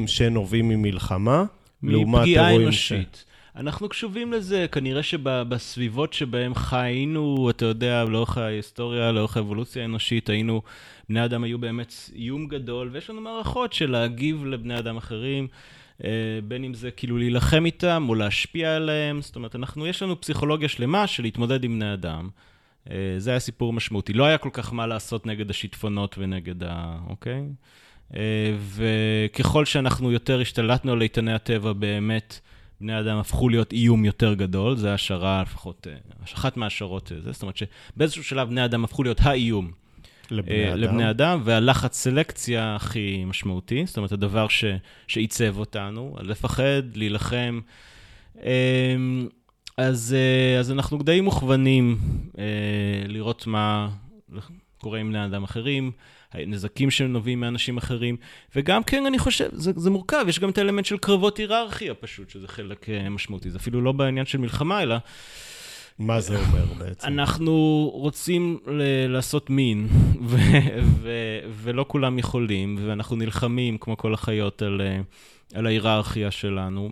שנובעים ממלחמה, לעומת אירועים אנושית. ש... אנחנו קשובים לזה, כנראה שבסביבות שבהם חיינו, אתה יודע, לאורך ההיסטוריה, לאורך האבולוציה האנושית, היינו, בני אדם היו באמת איום גדול, ויש לנו מערכות של להגיב לבני אדם אחרים, אה, בין אם זה כאילו להילחם איתם או להשפיע עליהם, זאת אומרת, אנחנו, יש לנו פסיכולוגיה שלמה של להתמודד עם בני אדם. אה, זה היה סיפור משמעותי. לא היה כל כך מה לעשות נגד השיטפונות ונגד ה... אוקיי? אה, וככל שאנחנו יותר השתלטנו על איתני הטבע, באמת, בני אדם הפכו להיות איום יותר גדול, זה השערה, לפחות, אה, אחת מהשערות, זה, זאת אומרת שבאיזשהו שלב בני אדם הפכו להיות האיום. לבני, אדם. לבני אדם, והלחץ סלקציה הכי משמעותי, זאת אומרת, הדבר ש, שעיצב אותנו, לפחד, להילחם. אז, אה, אז אנחנו די מוכוונים אה, לראות מה קורה עם בני אדם אחרים, הנזקים שנובעים מאנשים אחרים, וגם כן, אני חושב, זה, זה מורכב, יש גם את האלמנט של קרבות היררכיה פשוט, שזה חלק אה, משמעותי. זה אפילו לא בעניין של מלחמה, אלא... מה זה אומר בעצם? אנחנו רוצים ל- לעשות מין, ו- ו- ולא כולם יכולים, ואנחנו נלחמים, כמו כל החיות, על, על ההיררכיה שלנו.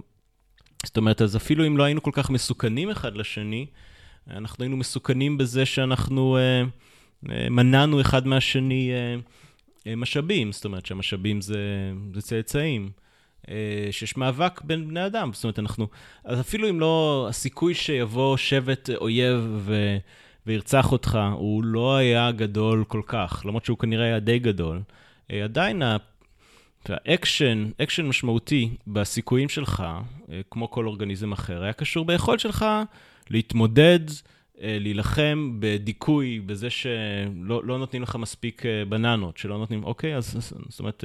זאת אומרת, אז אפילו אם לא היינו כל כך מסוכנים אחד לשני, אנחנו היינו מסוכנים בזה שאנחנו אה, אה, מנענו אחד מהשני אה, אה, משאבים, זאת אומרת שהמשאבים זה, זה צאצאים. אה, שיש מאבק בין בני אדם, זאת אומרת, אנחנו, אז אפילו אם לא, הסיכוי שיבוא שבט אויב ו, וירצח אותך, הוא לא היה גדול כל כך, למרות שהוא כנראה היה די גדול, אה, עדיין וה action, action משמעותי בסיכויים שלך, אה, כמו כל אורגניזם אחר, היה קשור ביכולת שלך להתמודד, אה, להילחם בדיכוי, בזה שלא לא נותנים לך מספיק אה, בננות, שלא נותנים, אוקיי, אז זאת אומרת,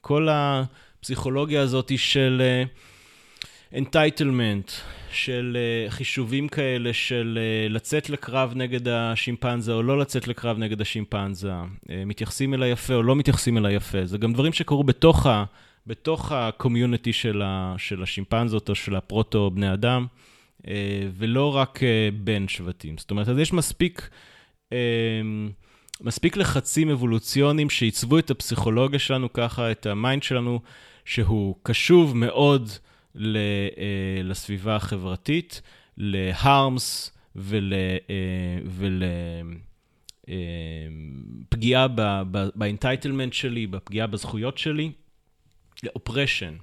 כל הפסיכולוגיה הזאת של... entitlement, של חישובים כאלה של לצאת לקרב נגד השימפנזה או לא לצאת לקרב נגד השימפנזה, מתייחסים אליי יפה או לא מתייחסים אליי יפה. זה גם דברים שקרו בתוך, ה, בתוך ה community של, של השימפנזות או של הפרוטו בני אדם, ולא רק אה, בין שבטים. זאת אומרת, אז יש מספיק... אה, מספיק לחצים אבולוציוניים שעיצבו את הפסיכולוגיה שלנו ככה, את ה mind שלנו, שהוא קשוב מאוד אה, לסביבה החברתית, להירמס ולפגיעה ב entitlement שלי, בפגיעה בזכויות שלי, ל oppression.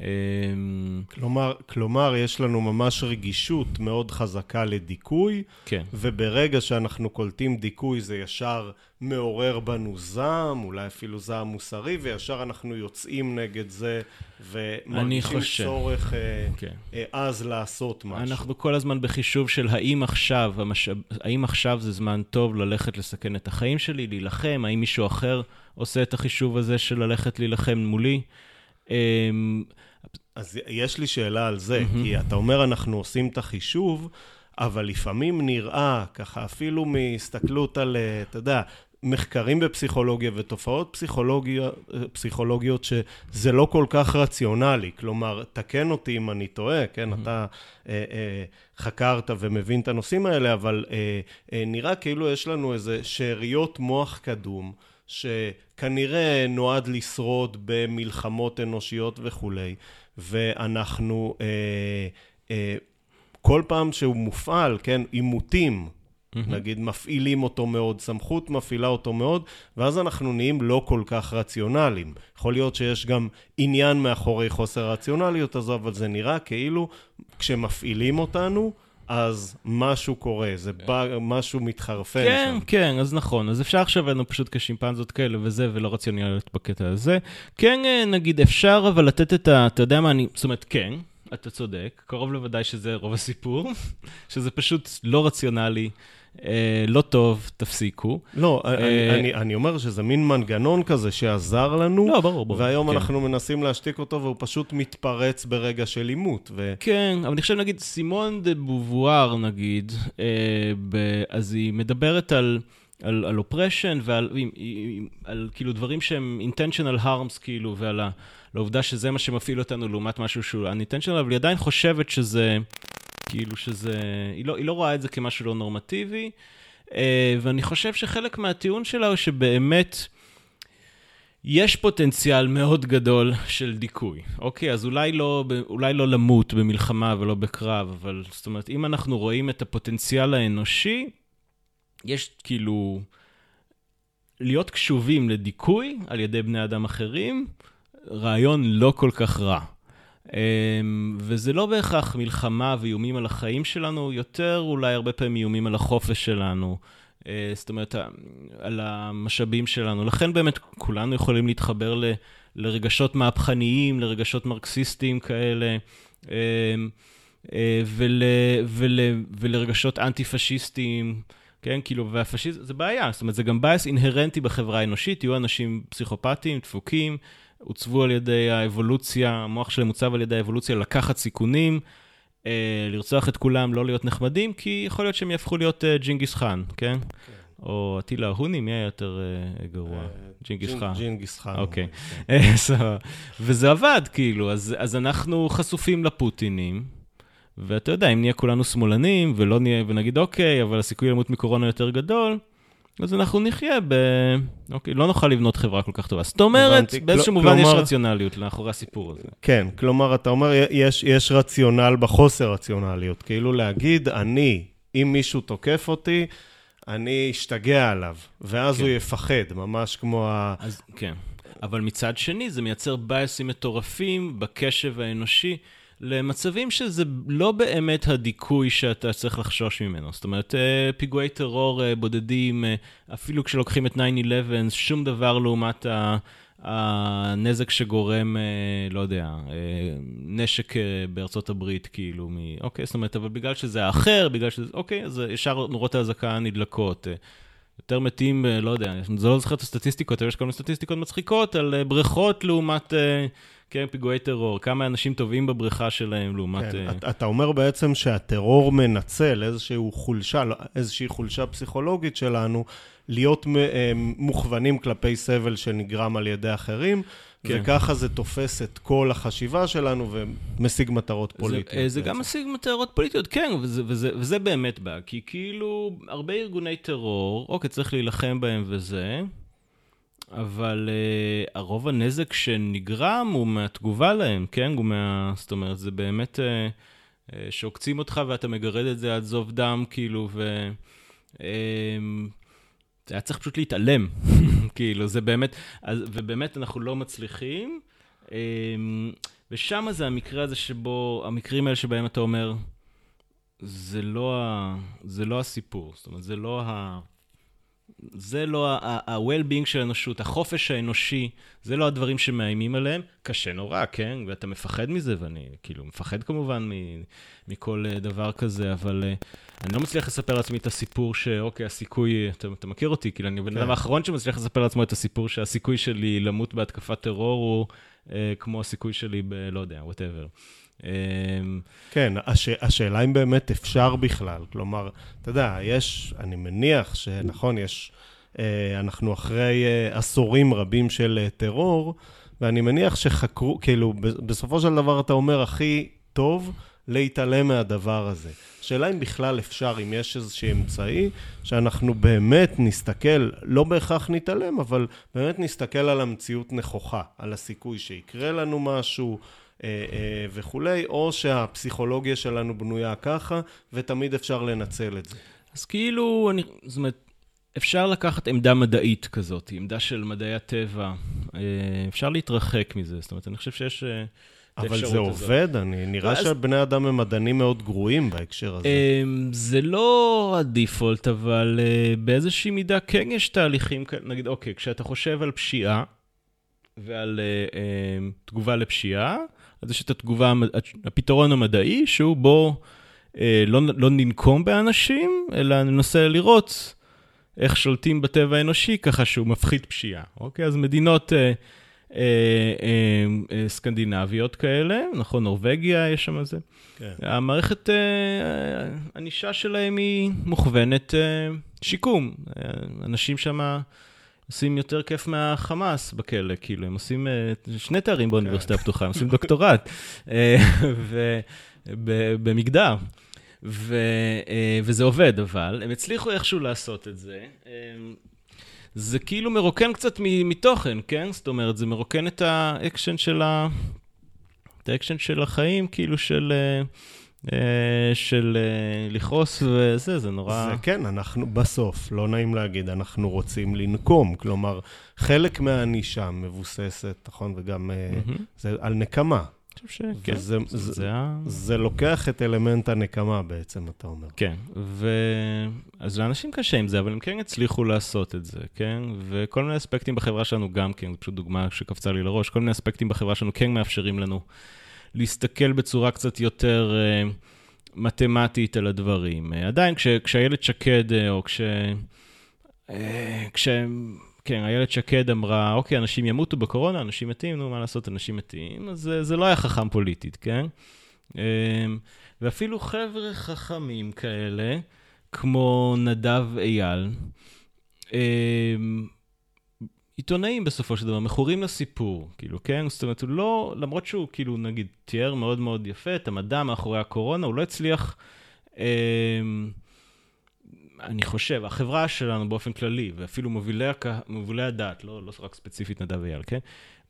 אמ, כלומר, כלומר, יש לנו ממש רגישות מאוד חזקה לדיכוי, כן. וברגע שאנחנו קולטים דיכוי זה ישר מעורר בנו זעם, אולי אפילו זעם מוסרי, וישר אנחנו יוצאים נגד זה, ומרגישים צורך אה, כן. אה, אז לעשות משהו. אנחנו כל הזמן בחישוב של האם עכשיו, המשאב, האם עכשיו זה זמן טוב ללכת לסכן את החיים שלי, להילחם, האם מישהו אחר עושה את החישוב הזה של ללכת להילחם מולי. אמ, אז יש לי שאלה על זה, mm-hmm. כי אתה אומר אנחנו עושים את החישוב, אבל לפעמים נראה, ככה אפילו מהסתכלות על, אה, אתה יודע, מחקרים בפסיכולוגיה ותופעות פסיכולוגיה, פסיכולוגיות שזה לא כל כך רציונלי. כלומר, תקן אותי אם אני טועה, כן? Mm-hmm. אתה אה, אה, חקרת ומבין את הנושאים האלה, אבל אה, אה, נראה כאילו יש לנו איזה שאריות מוח קדום. שכנראה נועד לשרוד במלחמות אנושיות וכולי, ואנחנו, אה, אה, כל פעם שהוא מופעל, כן, עימותים, mm-hmm. נגיד, מפעילים אותו מאוד, סמכות מפעילה אותו מאוד, ואז אנחנו נהיים לא כל כך רציונליים. יכול להיות שיש גם עניין מאחורי חוסר הרציונליות הזו, אבל זה נראה כאילו כשמפעילים אותנו, אז משהו קורה, זה בא, משהו מתחרפן כן, שם. כן, כן, אז נכון. אז אפשר עכשיו לנו פשוט כשימפנזות כאלה וזה, ולא רציונליות בקטע הזה. כן, אה, נגיד, אפשר אבל לתת את ה... אתה יודע מה, אני... זאת אומרת, כן, אתה צודק, קרוב לוודאי שזה רוב הסיפור, (laughs) שזה פשוט לא רציונלי. אה, לא טוב, תפסיקו. לא, אה, אני, אומר שזה מין מנגנון כזה שעזר לנו, לא, ברור, ברור. והיום כן. אנחנו מנסים להשתיק אותו והוא פשוט מתפרץ ברגע של עימות. כן, אבל אני חושב, נגיד, סימון דה בובואר, נגיד, אה, אז היא מדברת על, על, על אופרשן ועל עם, עם, על כאילו דברים שהם intentional harms, כאילו, ועל העובדה שזה מה שמפעיל אותנו לעומת משהו שהוא unintentional, אבל היא עדיין חושבת שזה, כאילו שזה, היא לא, היא לא רואה את זה כמשהו לא נורמטיבי, אה, ואני חושב שחלק מהטיעון שלה הוא שבאמת... יש פוטנציאל מאוד גדול של דיכוי. אוקיי, אז אולי לא, אולי לא למות במלחמה ולא בקרב, אבל זאת אומרת, אם אנחנו רואים את הפוטנציאל האנושי, יש כאילו... להיות קשובים לדיכוי על ידי בני אדם אחרים, רעיון לא כל כך רע. אמ, וזה לא בהכרח מלחמה ואיומים על החיים שלנו, יותר אולי הרבה פעמים איומים על החופש שלנו. אה, זאת אומרת, על המשאבים שלנו. לכן באמת כולנו יכולים להתחבר ל, לרגשות מהפכניים, לרגשות מרקסיסטיים כאלה, אה, אה, ול, ול, ולרגשות אנטי-פשיסטיים. כן, כאילו, והפשיזם, זה בעיה, זאת אומרת, זה גם bias אינהרנטי בחברה האנושית, יהיו אנשים פסיכופטיים, דפוקים, עוצבו על ידי האבולוציה, המוח שלהם עוצב על ידי האבולוציה לקחת סיכונים, אה, לרצוח את כולם, לא להיות נחמדים, כי יכול להיות שהם יהפכו להיות אה, ג'ינגיס חאן, כן? או אטילה ההוני, מי היה יותר אה, גרוע? ג'ינגיס חאן. ג'ינגיס חאן. אוקיי. כן. אה, (laughs) סבבה. וזה עבד, כאילו, אז, אז אנחנו חשופים לפוטינים, ואתה יודע, אם נהיה כולנו שמאלנים, ולא נהיה, ונגיד, אוקיי, אבל הסיכוי למות מקורונה יותר גדול, אז אנחנו נחיה ב... אוקיי, לא נוכל לבנות חברה כל כך טובה. זאת אומרת. באיזשהו מובן יש כלומר- רציונליות מאחורי הסיפור הזה. כן, כלומר, אתה אומר, יש, יש רציונל בחוסר רציונליות. כאילו להגיד, אני, אם מישהו תוקף אותי, אני אשתגע עליו, ואז כן. הוא יפחד, ממש כמו ה... אז כן. אבל מצד שני, זה מייצר בייסים מטורפים בקשב האנושי למצבים שזה לא באמת הדיכוי שאתה צריך לחשוש ממנו. זאת אומרת, אה, פיגועי טרור אה, בודדים, אה, אפילו כשלוקחים את 9-11, שום דבר לעומת ה... הנזק שגורם, לא יודע, נשק בארצות הברית, כאילו, מ... אוקיי, זאת אומרת, אבל בגלל שזה האחר, בגלל שזה... אוקיי, אז ישר נורות האזעקה נדלקות. יותר מתים, לא יודע, אני לא זוכר את הסטטיסטיקות, אבל יש כל מיני סטטיסטיקות מצחיקות על בריכות לעומת, כן, פיגועי טרור, כמה אנשים טובעים בבריכה שלהם לעומת... כן, אה, אתה- אומר בעצם שהטרור מנצל איזושהי חולשה, לא, איזושהי חולשה פסיכולוגית שלנו, להיות אה, מוכוונים כלפי סבל שנגרם על ידי אחרים, כן. וככה זה תופס את כל החשיבה שלנו ומשיג מטרות זה, פוליטיות. אה, זה. גם משיג מטרות פוליטיות, כן, וזה, וזה, וזה באמת בא, כי כאילו, הרבה ארגוני טרור, אוקיי, צריך להילחם בהם וזה, אבל uh, הרוב הנזק שנגרם הוא מהתגובה להם, כן? הוא מה... זאת אומרת, זה באמת... Uh, uh, שעוקצים אותך ואתה מגרד את זה עד זוב דם, כאילו, ו... Um, זה היה צריך פשוט להתעלם, (laughs) כאילו, זה באמת... אז, ובאמת אנחנו לא מצליחים. Um, ושם זה המקרה הזה שבו, המקרים האלה שבהם אתה אומר, זה לא, ה, זה לא הסיפור, זאת אומרת, זה לא ה... זה לא ה-well-being של האנושות, החופש האנושי, זה לא הדברים שמאיימים עליהם. קשה נורא, כן? ואתה מפחד מזה, ואני כאילו מפחד כמובן מ- מכל אה, דבר כזה, אבל אה, אני לא מצליח לספר לעצמי את הסיפור שאוקיי, הסיכוי, אתה, אתה מכיר אותי, כאילו אני הבן כן. אדם האחרון שמצליח לספר לעצמו את הסיפור שהסיכוי שלי למות בהתקפת טרור הוא אה, כמו הסיכוי שלי ב... לא יודע, וואטאבר. אה, כן, הש... השאלה אם באמת אפשר בכלל. כלומר, אתה יודע, יש, אני מניח שנכון, יש, אה, אנחנו אחרי אה, עשורים רבים של אה, טרור, ואני מניח שחקרו, כאילו, בסופו של דבר אתה אומר, הכי טוב להתעלם מהדבר הזה. השאלה אם בכלל אפשר, אם יש איזשהו אמצעי, שאנחנו באמת נסתכל, לא בהכרח נתעלם, אבל באמת נסתכל על המציאות נכוחה, על הסיכוי שיקרה לנו משהו. אה, אה, וכולי, או שהפסיכולוגיה שלנו בנויה ככה, ותמיד אפשר לנצל את זה. אז כאילו, אני, זאת אומרת, אפשר לקחת עמדה מדעית כזאת, עמדה של מדעי הטבע, אה, אפשר להתרחק מזה, זאת אומרת, אני חושב שיש... אבל זה הזאת. עובד, אני, נראה ואז- שבני אדם הם מדענים מאוד גרועים בהקשר הזה. אמ, זה לא הדיפולט, אבל באיזושהי מידה כן יש תהליכים נגיד, אוקיי, כשאתה חושב על פשיעה ועל אה, אה, תגובה לפשיעה, אז יש את התגובה, הפתרון המדעי, שהוא בו אה, לא, לא ננקום באנשים, אלא ננסה לראות איך שולטים בטבע האנושי ככה שהוא מפחית פשיעה, אוקיי? אז מדינות אה, אה, אה, אה, סקנדינביות כאלה, נכון, נורבגיה, יש שם זה. כן. המערכת ענישה אה, שלהם היא מוכוונת אה, שיקום. אה, אנשים שם... עושים יותר כיף מהחמאס בכלא, כאילו, הם עושים אה, שני תארים באוניברסיטה. הפתוחה, הם עושים דוקטורט, במגדר. ו, אה, וזה עובד, אבל הם הצליחו איכשהו לעשות את זה. זה כאילו מרוקן קצת מתוכן, כן? זאת אומרת, זה מרוקן את האקשן של, ה... את האקשן של החיים, כאילו של... אה, של אה, לכעוס וזה, זה נורא... זה כן, אנחנו בסוף, לא נעים להגיד, אנחנו רוצים לנקום. כלומר, חלק מהענישה מבוססת, נכון, וגם mm-hmm. זה על נקמה. חושב שכן. וזה, זה, זה, זה לוקח את אלמנט הנקמה בעצם, אתה אומר. כן, ו... אז לאנשים קשה עם זה, אבל הם כן הצליחו לעשות את זה, כן? וכל מיני אספקטים בחברה שלנו גם כן, זו פשוט דוגמה שקפצה לי לראש, כל מיני אספקטים בחברה שלנו כן מאפשרים לנו להסתכל בצורה קצת יותר uh, מתמטית על הדברים. Uh, עדיין, כש, כשאיילת שקד, uh, או כש... כש... כן, איילת שקד אמרה, אוקיי, אנשים ימותו בקורונה, אנשים מתים, נו, מה לעשות, אנשים מתים, אז זה, זה לא היה חכם פוליטית, כן? ואפילו חבר'ה חכמים כאלה, כמו נדב אייל, עיתונאים בסופו של דבר, מכורים לסיפור, כאילו, כן? זאת אומרת, הוא לא, למרות שהוא כאילו, נגיד, תיאר מאוד מאוד יפה את המדע מאחורי הקורונה, הוא לא הצליח, אה, אני חושב, החברה שלנו באופן כללי, ואפילו מובילי. מובילי הדת, לא, לא רק ספציפית נדב אייל, כן?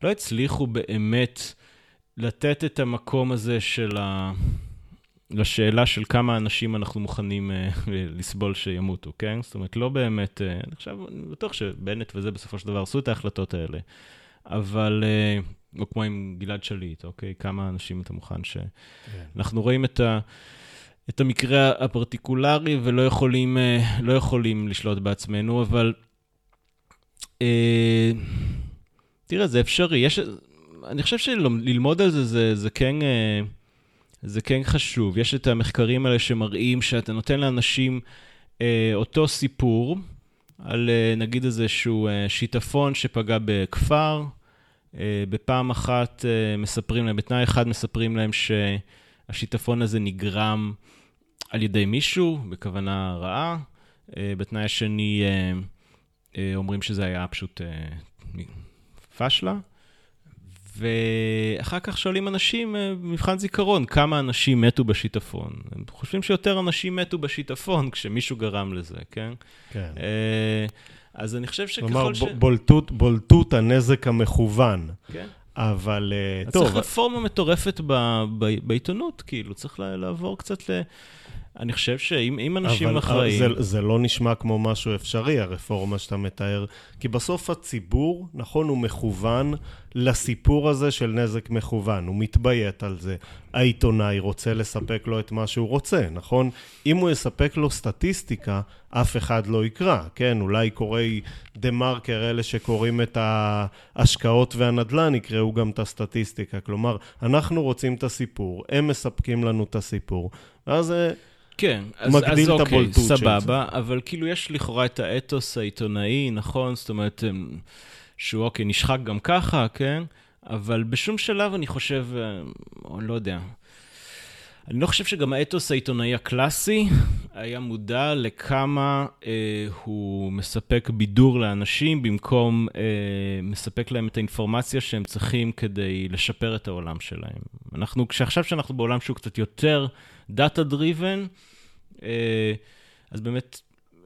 לא הצליחו באמת לתת את המקום הזה של ה... לשאלה של כמה אנשים אנחנו מוכנים uh, לסבול שימותו, כן? זאת אומרת, לא באמת, uh, אני חושב, אני בטוח שבנט וזה בסופו של דבר עשו את ההחלטות האלה, אבל, uh, או כמו עם גלעד שליט, אוקיי? כמה אנשים אתה מוכן ש... כן. אנחנו רואים את, ה, את המקרה הפרטיקולרי ולא יכולים, לא יכולים לשלוט בעצמנו, אבל תראה, זה אפשרי. יש, אני חושב שללמוד על זה, זה, זה כן... זה כן חשוב. יש את המחקרים האלה שמראים שאתה נותן לאנשים אה, אותו סיפור, על אה, נגיד איזשהו אה, שיטפון שפגע בכפר, אה, בפעם אחת אה, מספרים להם, בתנאי אחד מספרים להם שהשיטפון הזה נגרם על ידי מישהו, בכוונה רעה, אה, בתנאי השני אה, אה, אומרים שזה היה פשוט אה, פשלה. ואחר כך שואלים אנשים אה, במבחן זיכרון, כמה אנשים מתו בשיטפון. הם חושבים שיותר אנשים מתו בשיטפון (laughs) כשמישהו גרם לזה, כן? כן. אה, אז אני חושב שככל כלומר, ש... כלומר, בולטות, בולטות הנזק המכוון. כן. אבל uh, טוב. צריך רפורמה מטורפת ב, ב, בעיתונות, כאילו, צריך לעבור קצת ל... אני חושב שאם אנשים אחראים... אבל זה, זה לא נשמע כמו משהו אפשרי, הרפורמה שאתה מתאר, כי בסוף הציבור, נכון, הוא מכוון לסיפור הזה של נזק מכוון, הוא מתביית על זה. העיתונאי רוצה לספק לו את מה שהוא רוצה, נכון? אם הוא יספק לו סטטיסטיקה, אף אחד לא יקרא, כן? אולי קוראי דה מרקר, אלה שקוראים את ההשקעות והנדל"ן, יקראו גם את הסטטיסטיקה. כלומר, אנחנו רוצים את הסיפור, הם מספקים לנו את הסיפור, ואז... כן, אז, מגדיל אז את אוקיי, סבבה, אבל כאילו יש לכאורה את האתוס העיתונאי, נכון? זאת אומרת, שהוא אוקיי, נשחק גם ככה, כן? אבל בשום שלב אני חושב, אה, או לא יודע, אני לא חושב שגם האתוס העיתונאי הקלאסי היה מודע לכמה אה, הוא מספק בידור לאנשים במקום אה, מספק להם את האינפורמציה שהם צריכים כדי לשפר את העולם שלהם. אנחנו, כשעכשיו שאנחנו בעולם שהוא קצת יותר אה, אז באמת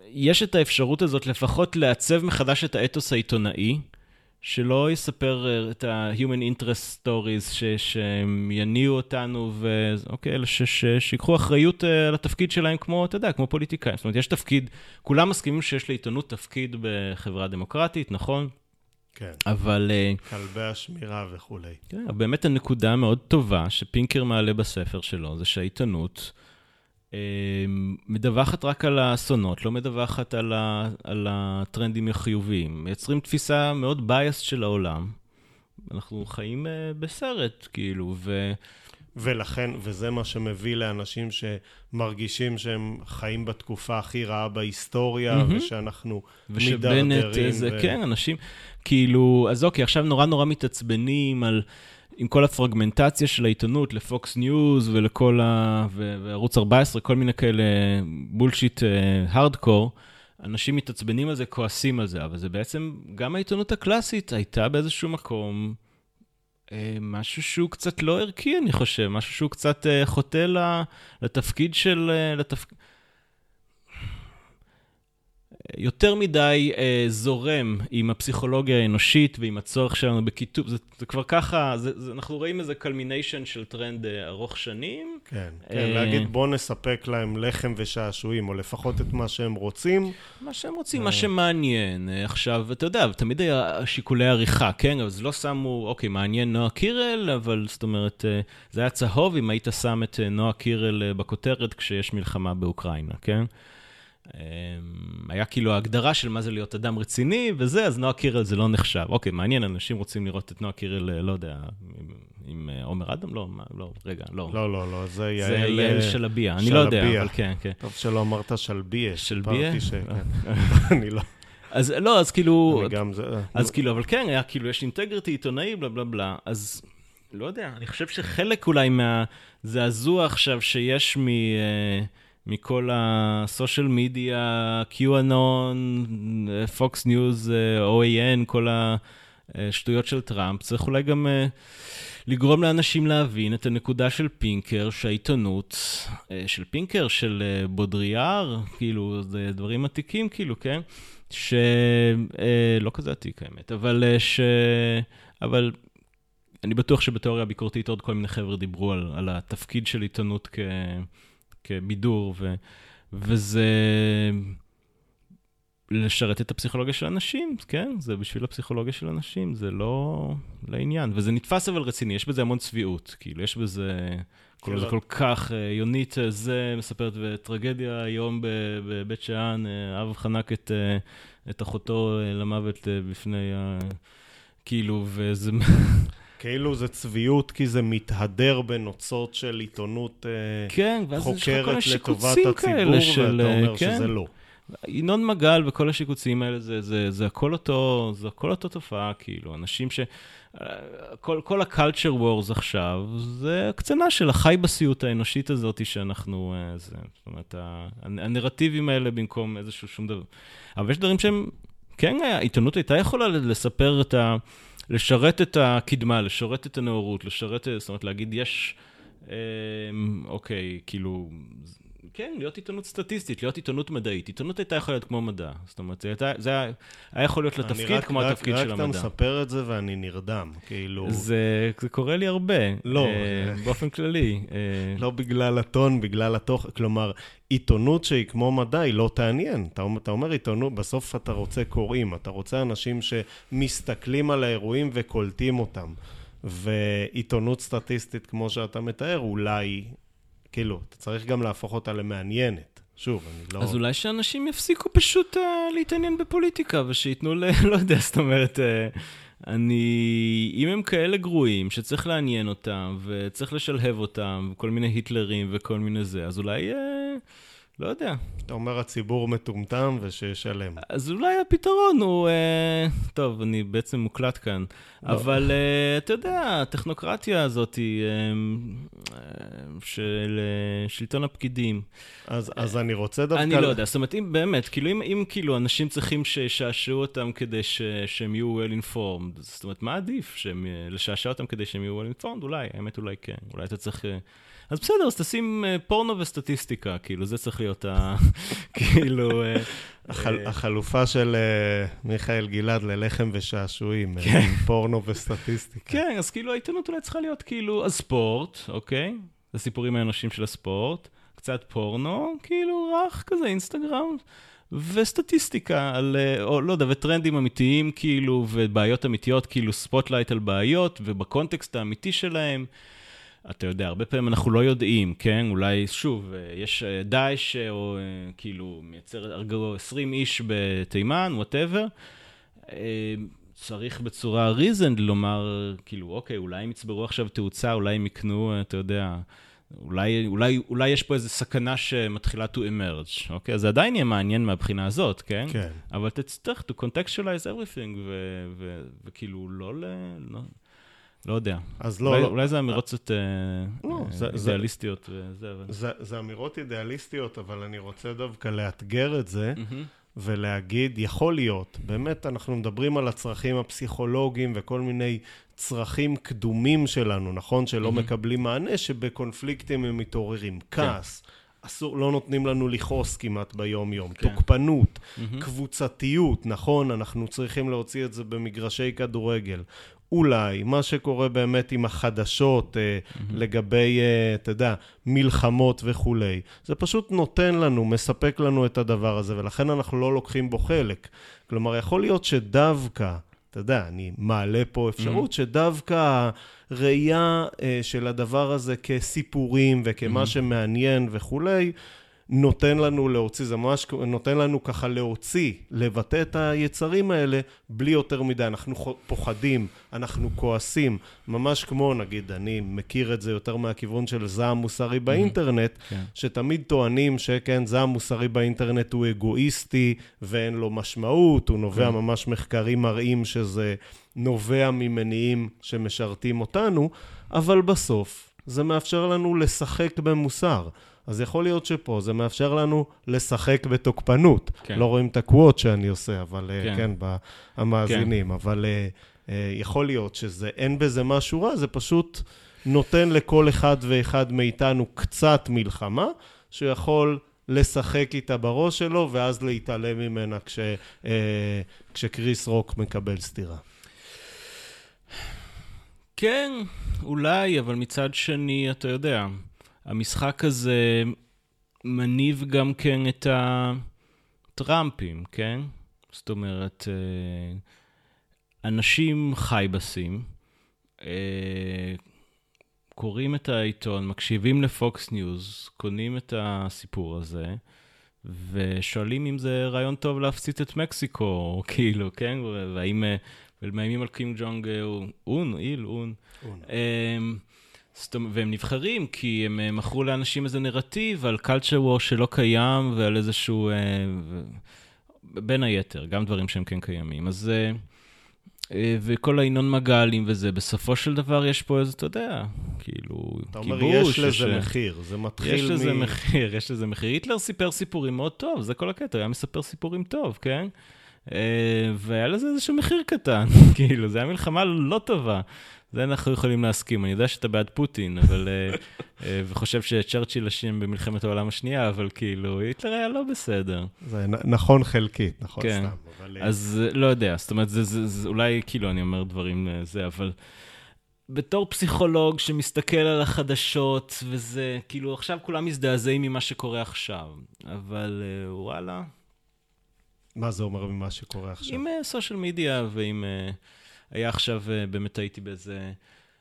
יש את האפשרות הזאת לפחות לעצב מחדש את האתוס העיתונאי. שלא יספר אה, את ה-human interest stories ש, שהם יניעו אותנו, ואוקיי, אלה שיקחו אחריות אה, על התפקיד שלהם כמו, אתה יודע, כמו פוליטיקאים. זאת אומרת, יש תפקיד, כולם מסכימים שיש לעיתונות תפקיד בחברה דמוקרטית, נכון? כן. אבל... אה, כלבי השמירה וכולי. כן, באמת הנקודה המאוד טובה שפינקר מעלה בספר שלו, זה שהעיתונות... אמ, מדווחת רק על האסונות, לא מדווחת על, ה, על הטרנדים החיוביים. מייצרים תפיסה מאוד biased של העולם. אנחנו חיים uh, בסרט, כאילו, ו... ולכן, וזה מה שמביא לאנשים שמרגישים שהם חיים בתקופה הכי רעה בהיסטוריה, מהמם. ושאנחנו ושבנט, מידרדרים. זה, ו- כן, אנשים, כאילו, אז אוקיי, עכשיו נורא נורא מתעצבנים על, עם כל הפרגמנטציה של העיתונות לפוקס ניוז ולכל ה... וערוץ 14, כל מיני כאלה bullshit hardcore. אנשים מתעצבנים על זה, כועסים על זה, אבל זה בעצם, גם העיתונות הקלאסית הייתה באיזשהו מקום אה, משהו שהוא קצת לא ערכי, אני חושב, משהו שהוא קצת אה, חוטא לתפקיד של... אה, לתפ... יותר מדי אה, זורם עם הפסיכולוגיה האנושית ועם הצורך שלנו בקיטוב, זה, זה כבר ככה, זה, זה, אנחנו רואים איזה culmination של טרנד אה, ארוך שנים. כן, כן, אה, להגיד בוא נספק להם לחם ושעשועים, או לפחות את מה שהם רוצים. מה שהם רוצים, מה שמעניין. אה, עכשיו, אתה יודע, תמיד היה שיקולי עריכה, כן? אז לא שמו, אוקיי, מעניין נועה קירל, אבל זאת אומרת, אה, זה היה צהוב אם היית שם את אה, נועה קירל אה, בכותרת כשיש מלחמה באוקראינה, כן? אה, היה כאילו ההגדרה של מה זה להיות אדם רציני וזה, אז נועה קירל זה לא נחשב. אוקיי, מעניין, אנשים רוצים לראות את נועה קירל, אה, לא יודע, עם- עם אה, עומר אדם? לא, לא, רגע, לא. לא, לא, לא, זה זה יעל... יעל אה, שלביה, אני לא יודע. אבל כן, כן. טוב שלא אמרת שלביה. שלביה? כן. (laughs) אני לא, אז לא, אז כאילו, אני גם זה... אז כאילו, אבל כן, היה כאילו, יש אינטגריטי עיתונאי, בלה בלה בלה, אז לא יודע, אני חושב שחלק אולי מהזעזוע עכשיו שיש מ... אה, מכל ה social media, QAnon, פוקס ניוז, OAN, כל השטויות של טראמפ, צריך אולי גם אה, לגרום לאנשים להבין את הנקודה של פינקר, שהעיתונות אה, של פינקר, של אה, בודריאר, כאילו, זה דברים עתיקים, כאילו, כן? ש... אה, לא כזה עתיק האמת, אבל אה, ש... אבל אני בטוח שבתיאוריה הביקורתית עוד כל מיני חבר'ה דיברו על, על התפקיד של עיתונות כ... כבידור, ו... וזה לשרת את הפסיכולוגיה של אנשים, כן? זה בשביל הפסיכולוגיה של אנשים, זה לא לעניין. וזה נתפס אבל רציני, יש בזה המון צביעות, כאילו, יש בזה... כל זה כל כך, אה, יונית אה, זה מספרת, וטרגדיה היום בבית שאן, אה, אב חנק את, את אחותו למוות בפני ה... כאילו, וזה... כאילו זה צביעות, כי זה מתהדר בנוצות של עיתונות אה, כן, חוקרת לטובת הציבור, של... ואתה אומר כן. שזה לא. ינון מגל וכל השיקוצים האלה, זה, זה, זה הכל אותו, זה הכל אותו תופעה, כאילו, אנשים ש... כל, כל ה-culture wars עכשיו, זה הקצנה של החי בסיוט האנושית הזאת שאנחנו... אה, זה, זאת אומרת, הנרטיבים האלה במקום איזשהו שום דבר. אבל יש דברים שהם... כן, העיתונות הייתה יכולה לספר את ה... לשרת את הקדמה, לשרת את הנאורות, לשרת, זאת אומרת, להגיד, יש... אה, אוקיי, כאילו... כן, להיות עיתונות סטטיסטית, להיות עיתונות מדעית. עיתונות הייתה יכולה להיות כמו מדע. זאת אומרת, זה, הייתה, זה היה, היה יכול להיות אני לתפקיד רק- כמו רק- התפקיד של רק אתה המדע. מספר את זה ואני נרדם, כאילו... זה, זה קורה לי הרבה. לא, אה, באופן כללי. אה, לא בגלל הטון, בגלל התוכן. כלומר, עיתונות שהיא כמו מדע, היא לא תעניין. אתה, אתה אומר עיתונות, בסוף אתה רוצה קוראים, אתה רוצה אנשים שמסתכלים על האירועים וקולטים אותם. ועיתונות סטטיסטית, כמו שאתה מתאר, אולי, כאילו, אתה צריך גם להפוך אותה למעניינת. שוב, אני לא... אז אולי שאנשים יפסיקו פשוט uh, להתעניין בפוליטיקה, ושייתנו ל... (laughs) לא יודע, זאת אומרת, uh, אני... אם הם כאלה גרועים, שצריך לעניין אותם, וצריך לשלהב אותם, וכל מיני היטלרים וכל מיני זה, אז אולי... Uh, לא יודע. אתה אומר הציבור מטומטם ושישלם. אז אולי הפתרון הוא... אה, טוב, אני בעצם מוקלט כאן, לא. אבל אה, אתה יודע, הטכנוקרטיה הזאת היא, אה, אה, של אה, שלטון הפקידים. אז, אז אני רוצה דווקא... אני לא יודע, זאת אומרת, אם באמת, כאילו, אם, אם כאילו אנשים צריכים שישעשעו אותם כדי ש, שהם יהיו well informed, זאת אומרת, מה עדיף? שהם, אה, לשעשע אותם כדי שהם יהיו well informed? אולי, האמת אולי כן. אולי אתה צריך... אה, אז בסדר, אז תשים אה, פורנו וסטטיסטיקה, כאילו, זה צריך להיות ה... (laughs) כאילו... אה, אה, החלופה של מיכאל גלעד ללחם ושעשועים, כן. פורנו וסטטיסטיקה. כן, אז כאילו העיתונות אולי צריכה להיות כאילו הספורט, אוקיי? הסיפורים האנושיים של הספורט, קצת פורנו, כאילו רך כזה, אינסטגרם, וסטטיסטיקה על, או לא יודע, וטרנדים אמיתיים כאילו, ובעיות אמיתיות, כאילו spotlight על בעיות, ובקונטקסט האמיתי שלהם. אתה יודע, הרבה פעמים אנחנו לא יודעים, כן? אולי, שוב, אה, יש אה, דאעש, אה, או כאילו, מייצר, הרגו 20 איש בתימן, וואטאבר. צריך בצורה reasoned לומר, כאילו, אוקיי, אולי הם יצברו עכשיו תאוצה, אולי הם יקנו, אתה יודע, אולי, אולי, אולי יש פה איזו סכנה שמתחילה to emerge, אוקיי? אז זה עדיין יהיה מעניין מהבחינה הזאת, כן? כן. אבל תצטרך to contextualize everything, ו- ו- וכאילו, לא ל... לא, לא יודע. אז לא, אולי, לא. אולי זה אמירות קצת אה, לא, אה, אידיאליסטיות וזה, אבל... זה, זה אמירות אידיאליסטיות, אבל אני רוצה דווקא לאתגר את זה. ולהגיד, יכול להיות, באמת אנחנו מדברים על הצרכים הפסיכולוגיים וכל מיני צרכים קדומים שלנו, נכון? שלא מהמם. מקבלים מענה, שבקונפליקטים הם מתעוררים. כעס, אסור, לא נותנים לנו לכעוס כמעט ביום-יום. כן. תוקפנות, מהמם. קבוצתיות, נכון? אנחנו צריכים להוציא את זה במגרשי כדורגל. אולי, מה שקורה באמת עם החדשות אה, לגבי, אה, אתה יודע, מלחמות וכולי, זה פשוט נותן לנו, מספק לנו את הדבר הזה, ולכן אנחנו לא לוקחים בו חלק. כלומר, יכול להיות שדווקא, אתה יודע, אני מעלה פה אפשרות Mm-hmm. שדווקא הראייה אה, של הדבר הזה כסיפורים וכמה Mhm. שמעניין וכולי, נותן לנו להוציא, זה ממש נותן לנו ככה להוציא, לבטא את היצרים האלה בלי יותר מדי. אנחנו פוחדים, אנחנו כועסים, ממש כמו, נגיד, אני מכיר את זה יותר מהכיוון של זעם מוסרי באינטרנט, כן. שתמיד טוענים שכן, זעם מוסרי באינטרנט הוא אגואיסטי ואין לו משמעות, הוא נובע כן. ממש, מחקרים מראים שזה נובע ממניעים שמשרתים אותנו, אבל בסוף זה מאפשר לנו לשחק במוסר. אז יכול להיות שפה זה מאפשר לנו לשחק בתוקפנות. כן. לא רואים את הקוואט שאני עושה, אבל אה, כן. כן, ב- המאזינים, אבל אה, אה, יכול להיות שזה, אין בזה משהו רע, זה פשוט נותן לכל אחד ואחד מאיתנו קצת מלחמה, שיכול לשחק איתה בראש שלו, ואז להתעלם ממנה כש, אה, כשקריס רוק מקבל סטירה. כן, אולי, אבל מצד שני, אתה יודע, המשחק הזה מניב גם כן את הטראמפים, כן? זאת אומרת, אה, אנשים חייבסים, אה, קוראים את העיתון, מקשיבים לפוקס ניוז, קונים את הסיפור הזה, ושואלים אם זה רעיון טוב להפציץ את מקסיקו, (laughs) כאילו, כן? והאם... ומאיימים על קים ג'ונג אה, און, איל, און. אמ, זאת אומרת, והם נבחרים כי הם אה, מכרו לאנשים איזה נרטיב על culture war שלא קיים ועל איזשהו... אה, בין היתר, גם דברים שהם כן קיימים. אז... אה, וכל הינון מגלים וזה, בסופו של דבר יש פה איזה, אתה יודע, כאילו, אתה אומר, כיבוש. יש לזה אה, מחיר, זה מתחיל יש לזה מ... מחיר, יש לזה מחיר. היטלר סיפר סיפורים מאוד טוב, זה כל הקטע, הוא היה מספר סיפורים טוב, כן? והיה לזה איזשהו מחיר קטן, (laughs) כאילו, זו הייתה מלחמה לא טובה. זה אנחנו יכולים להסכים. אני יודע שאתה בעד פוטין, אבל... אה, אה, וחושב שצ'רצ'יל אשם במלחמת העולם השנייה, אבל כאילו, היטלר היה לא בסדר. זה נכון חלקית, נכון כן. סתם. אבל, אה, אז לא יודע, זאת אומרת, זה, זה, זה אולי כאילו אני אומר דברים זה, אבל בתור פסיכולוג שמסתכל על החדשות, וזה, כאילו, עכשיו כולם מזדעזעים ממה שקורה עכשיו, אבל וואלה, מה זה אומר ממה שקורה עכשיו? עם סושיאל מדיה ועם... אה, היה עכשיו, אה, באמת הייתי באיזה...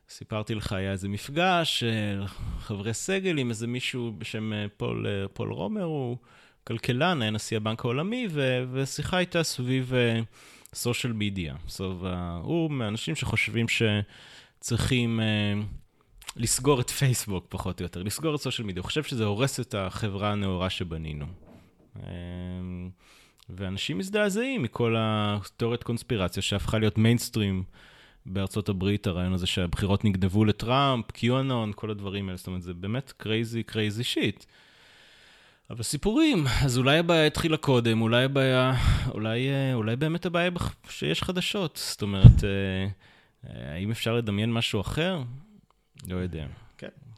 סיפרתי לך, היה איזה מפגש של חברי סגל עם איזה מישהו בשם אה, פול, אה, פול רומר, הוא כלכלן, היה נשיא הבנק העולמי, ו- ושיחה הייתה סביב social media. הוא מהאנשים שחושבים שצריכים לסגור את פייסבוק, פחות או יותר, לסגור את social media. הוא חושב שזה הורס את החברה הנאורה שבנינו. ואנשים מזדעזעים מכל התיאוריית קונספירציה שהפכה להיות מיינסטרים בארצות הברית, הרעיון הזה שהבחירות נגנבו לטראמפ, קיונון, כל הדברים האלה. זאת אומרת, זה באמת crazy, crazy shit. אבל סיפורים, אז אולי הבעיה התחילה קודם, אולי הבעיה, אולי, אולי באמת הבעיה שיש חדשות. זאת אומרת, האם אפשר לדמיין משהו אחר? לא יודע.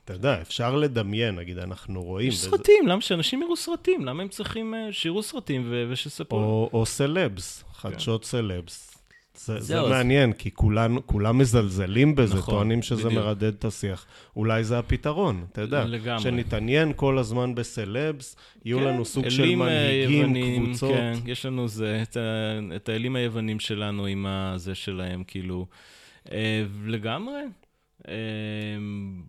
אתה יודע, אפשר לדמיין, נגיד, אנחנו רואים... יש סרטים, למה שאנשים יראו סרטים? למה הם צריכים שיראו סרטים ושספרו? או, או סלבס, חדשות כן. סלבס. זה, מעניין. כי כולם, כולם מזלזלים בזה, נכון, טוענים שזה בדיוק. מרדד את השיח. אולי זה הפתרון, אתה יודע. לגמרי. שנתעניין כל הזמן בסלבס, יהיו כן, לנו סוג של מנהיגים, יוונים, קבוצות. כן, יש לנו זה, את, ה, את האלים היוונים שלנו עם הזה שלהם, כאילו. אה, לגמרי. אה,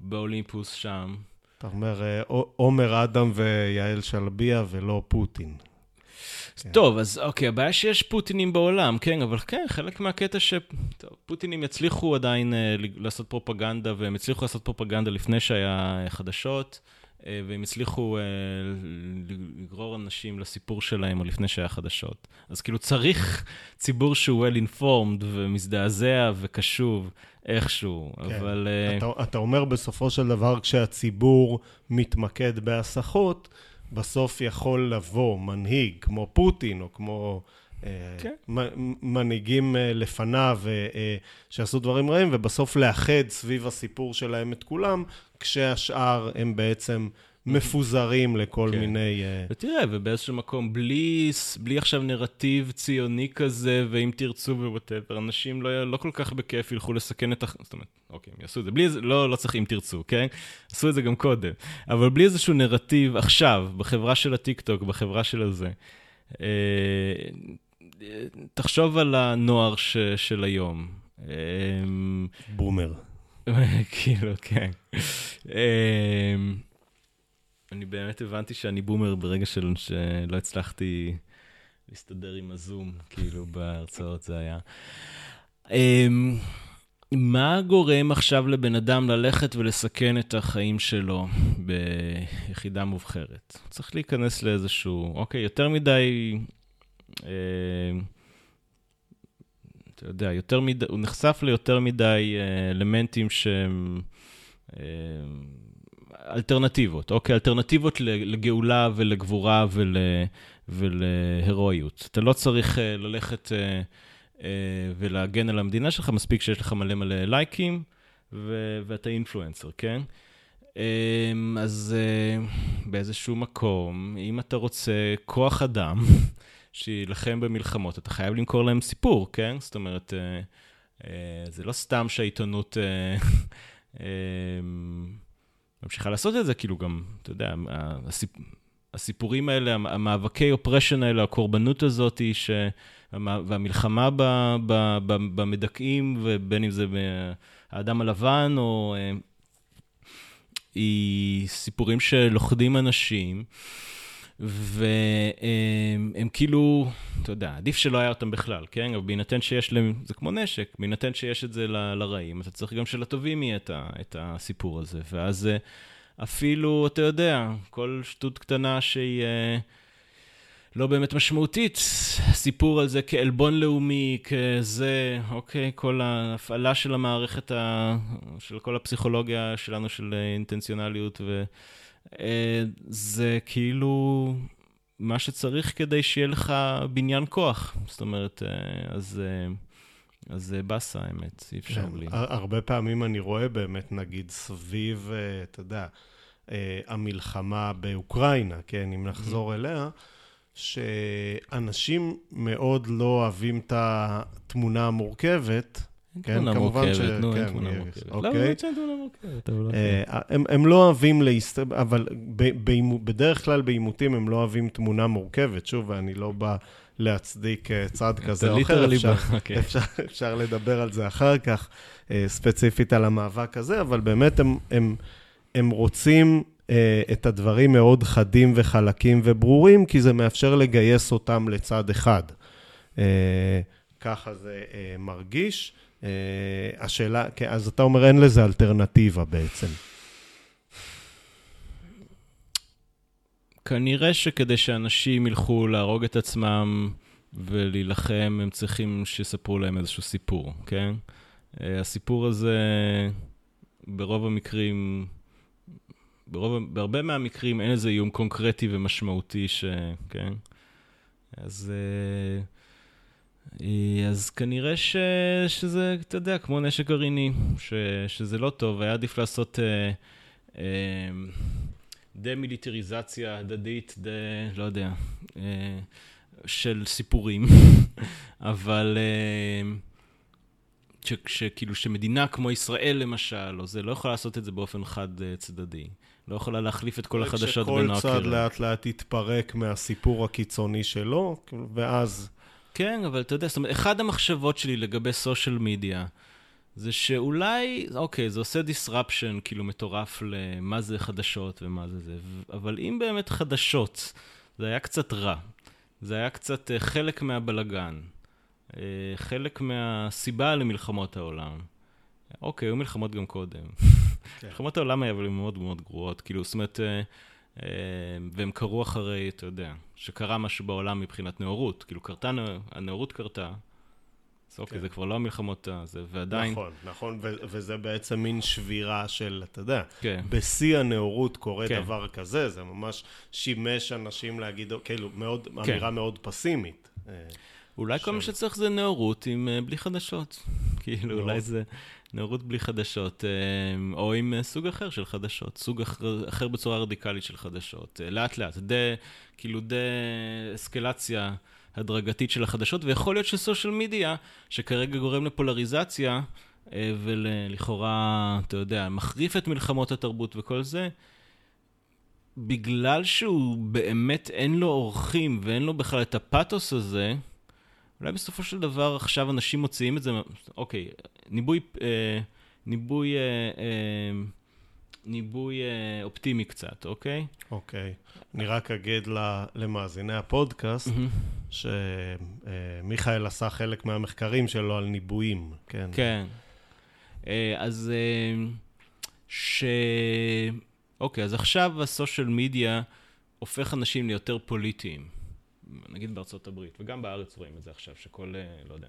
באולימפוס שם. אתה אומר, עומר אדם ויעל שלביה ולא פוטין. כן. טוב, אז אוקיי, הבעיה שיש פוטינים בעולם, כן, אבל כן, חלק מהקטע ש... טוב, פוטינים יצליחו עדיין אה, לעשות פרופגנדה, והם הצליחו לעשות פרופגנדה לפני שהיה חדשות. אה, והם הצליחו אה, לגרור אנשים לסיפור שלהם עוד לפני שהיה חדשות. אז כאילו צריך ציבור שהוא well informed ומזדעזע וקשוב איכשהו, כן. אבל... אה, אתה, אתה אומר בסופו של דבר כשהציבור מתמקד בהסחות, בסוף יכול לבוא מנהיג כמו פוטין או כמו... כן. מנהיגים לפניו שעשו דברים רעים, ובסוף לאחד סביב הסיפור שלהם את כולם, כשהשאר הם בעצם מפוזרים לכל כן. מיני... אה... ותראה, ובאיזשהו מקום, בלי, בלי עכשיו נרטיב ציוני כזה, ואם תרצו ו whatever, אנשים לא, לא כל כך בכיף ילכו לסכן את ה... זאת אומרת, אוקיי, הם יעשו את זה. בלי זה, לא, לא צריך אם תרצו, כן? עשו את זה גם קודם. אבל בלי איזשהו נרטיב עכשיו, בחברה של הטיקטוק, בחברה של הזה. תחשוב על הנוער ש, של היום. אה, בומר. (laughs) כאילו, כן. אמ, אני באמת הבנתי שאני בומר ברגע של, שלא הצלחתי להסתדר עם הזום, כאילו, בהרצאות זה היה. אמ, מה גורם עכשיו לבן אדם ללכת ולסכן את החיים שלו ביחידה מובחרת? צריך להיכנס לאיזשהו, אוקיי, יותר מדי... אה, אתה יודע, יותר מדי, הוא נחשף ליותר מדי אה, אלמנטים שהם אה, אלטרנטיבות, אוקיי? אלטרנטיבות לגאולה ולגבורה ול, ולהירואיות. אתה לא צריך ללכת ולהגן על המדינה שלך, מספיק שיש לך מלא מלא לייקים, ו- ואתה אינפלואנסר, כן? אז באיזשהו מקום, אם אתה רוצה כוח אדם, (laughs) שיילחם במלחמות, אתה חייב למכור להם סיפור, כן? זאת אומרת, אה, אה, זה לא סתם שהעיתונות אה, (laughs) אה, ממשיכה לעשות את זה, כאילו גם, אתה יודע, הסיפ... הסיפורים האלה, המאבקי אופרשן האלה, הקורבנות הזאת, ש... והמלחמה ב... ב... ב... במדכאים, ובין אם זה האדם הלבן, או... אה, היא סיפורים שלוכדים אנשים. והם כאילו, אתה יודע, עדיף שלא היה אותם בכלל, כן? אבל בהינתן שיש להם, זה כמו נשק, בהינתן שיש את זה ל, לרעים, אתה צריך גם שלטובים יהיה את, ה, את הסיפור הזה. ואז אה, אפילו, אתה יודע, כל שטות קטנה שהיא אה, לא באמת משמעותית, סיפור על זה כעלבון לאומי, כזה, אוקיי, כל ההפעלה של המערכת, ה, של כל הפסיכולוגיה שלנו של אה, אינטנציונליות ו... אה, כאילו מה שצריך כדי שיהיה לך בניין כוח. זאת אומרת, אז... אה, אז זה באסה, האמת, אי אפשר כן, בלי. הרבה פעמים אני רואה באמת, נגיד, סביב, אתה יודע, המלחמה באוקראינה, כן, אם נחזור mm-hmm. אליה, שאנשים מאוד לא אוהבים את התמונה המורכבת, כן, כמובן ש... נו, אין כן, תמונה מורכבת. אוקיי. לא, אין תמונה מורכבת, אבל... אה, הם לא אוהבים להסתכל, אבל בדרך כלל בעימותים הם לא אוהבים תמונה מורכבת. שוב, אני לא בא להצדיק אה, צד כזה או אחר, אוקיי. אפשר לדבר על זה אחר כך, אה, ספציפית על המאבק הזה, אבל באמת הם רוצים את הדברים מאוד חדים וחלקים וברורים, כי זה מאפשר לגייס אותם לצד אחד. ככה זה מרגיש. אה, השאלה, כן, אז אתה אומר אין לזה אלטרנטיבה בעצם. כנראה שכדי שאנשים ילכו להרוג את עצמם ולהילחם, הם צריכים שיספרו להם איזשהו סיפור, כן? אה, הסיפור הזה, ברוב המקרים, ברוב, בהרבה מהמקרים אין איזה איום קונקרטי ומשמעותי ש... כן? אז... Uh, אה, אז כנראה ש... שזה, אתה יודע, כמו נשק גרעיני, ש... שזה לא טוב, היה עדיף לעשות אה, אה, דה-מיליטריזציה הדדית, דה... לא יודע, אה, של סיפורים, (laughs) אבל אה, ש... שכאילו שמדינה כמו ישראל למשל, או זה, לא יכולה לעשות את זה באופן חד-צדדי. לא יכולה להחליף את כל החדשות בין האקרים. שכל צד לאט לאט יתפרק מהסיפור הקיצוני שלו, ואז... כן, אבל אתה יודע, זאת אומרת, אחד המחשבות שלי לגבי סושיאל מדיה, זה שאולי, אוקיי, זה עושה disruption כאילו מטורף למה זה חדשות ומה זה זה, אבל אם באמת חדשות, זה היה קצת רע. זה היה קצת אה, חלק מהבלגן, אה, חלק מהסיבה למלחמות העולם. אוקיי, היו מלחמות גם קודם. (laughs) כן. מלחמות העולם היו אבל מאוד מאוד גרועות, כאילו, זאת אומרת, והם קרו אחרי, אתה יודע, שקרה משהו בעולם מבחינת נאורות, כאילו, קרתה, הנאורות קרתה, אז אוקיי, כן. זה כבר לא המלחמות הזה, ועדיין... נכון, נכון, ו- וזה בעצם מין שבירה של, אתה יודע, כן. בשיא הנאורות קורה כן. דבר כזה, זה ממש שימש אנשים להגיד, כאילו, מאוד, כן. אמירה מאוד פסימית. אה, אולי. כל מה שצריך זה נאורות עם uh, בלי חדשות. (laughs) כאילו, אולי זה נאורות בלי חדשות, uh, או עם uh, סוג אחר של חדשות, סוג אחר, אחר בצורה רדיקלית של חדשות. Uh, לאט לאט, די, כאילו די אסקלציה. הדרגתית של החדשות, ויכול להיות שסושיאל מדיה, שכרגע גורם לפולריזציה, אה, ולכאורה, אתה יודע, מחריף את מלחמות התרבות וכל זה, בגלל שהוא באמת אין לו אורחים ואין לו בכלל את הפאתוס הזה, אולי בסופו של דבר עכשיו אנשים מוציאים את זה, אוקיי, ניבוי, אה, ניבוי, אה, אה, ניבוי אה, אופטימי קצת, אוקיי? אוקיי. אני רק אגיד למאזיני הפודקאסט, שמיכאל עשה חלק מהמחקרים שלו על ניבויים, כן. כן. אה, אז אה, ש... אוקיי, אז עכשיו הסושיאל מדיה הופך אנשים ליותר פוליטיים, נגיד בארצות הברית, וגם בארץ רואים את זה עכשיו, שכל, לא יודע,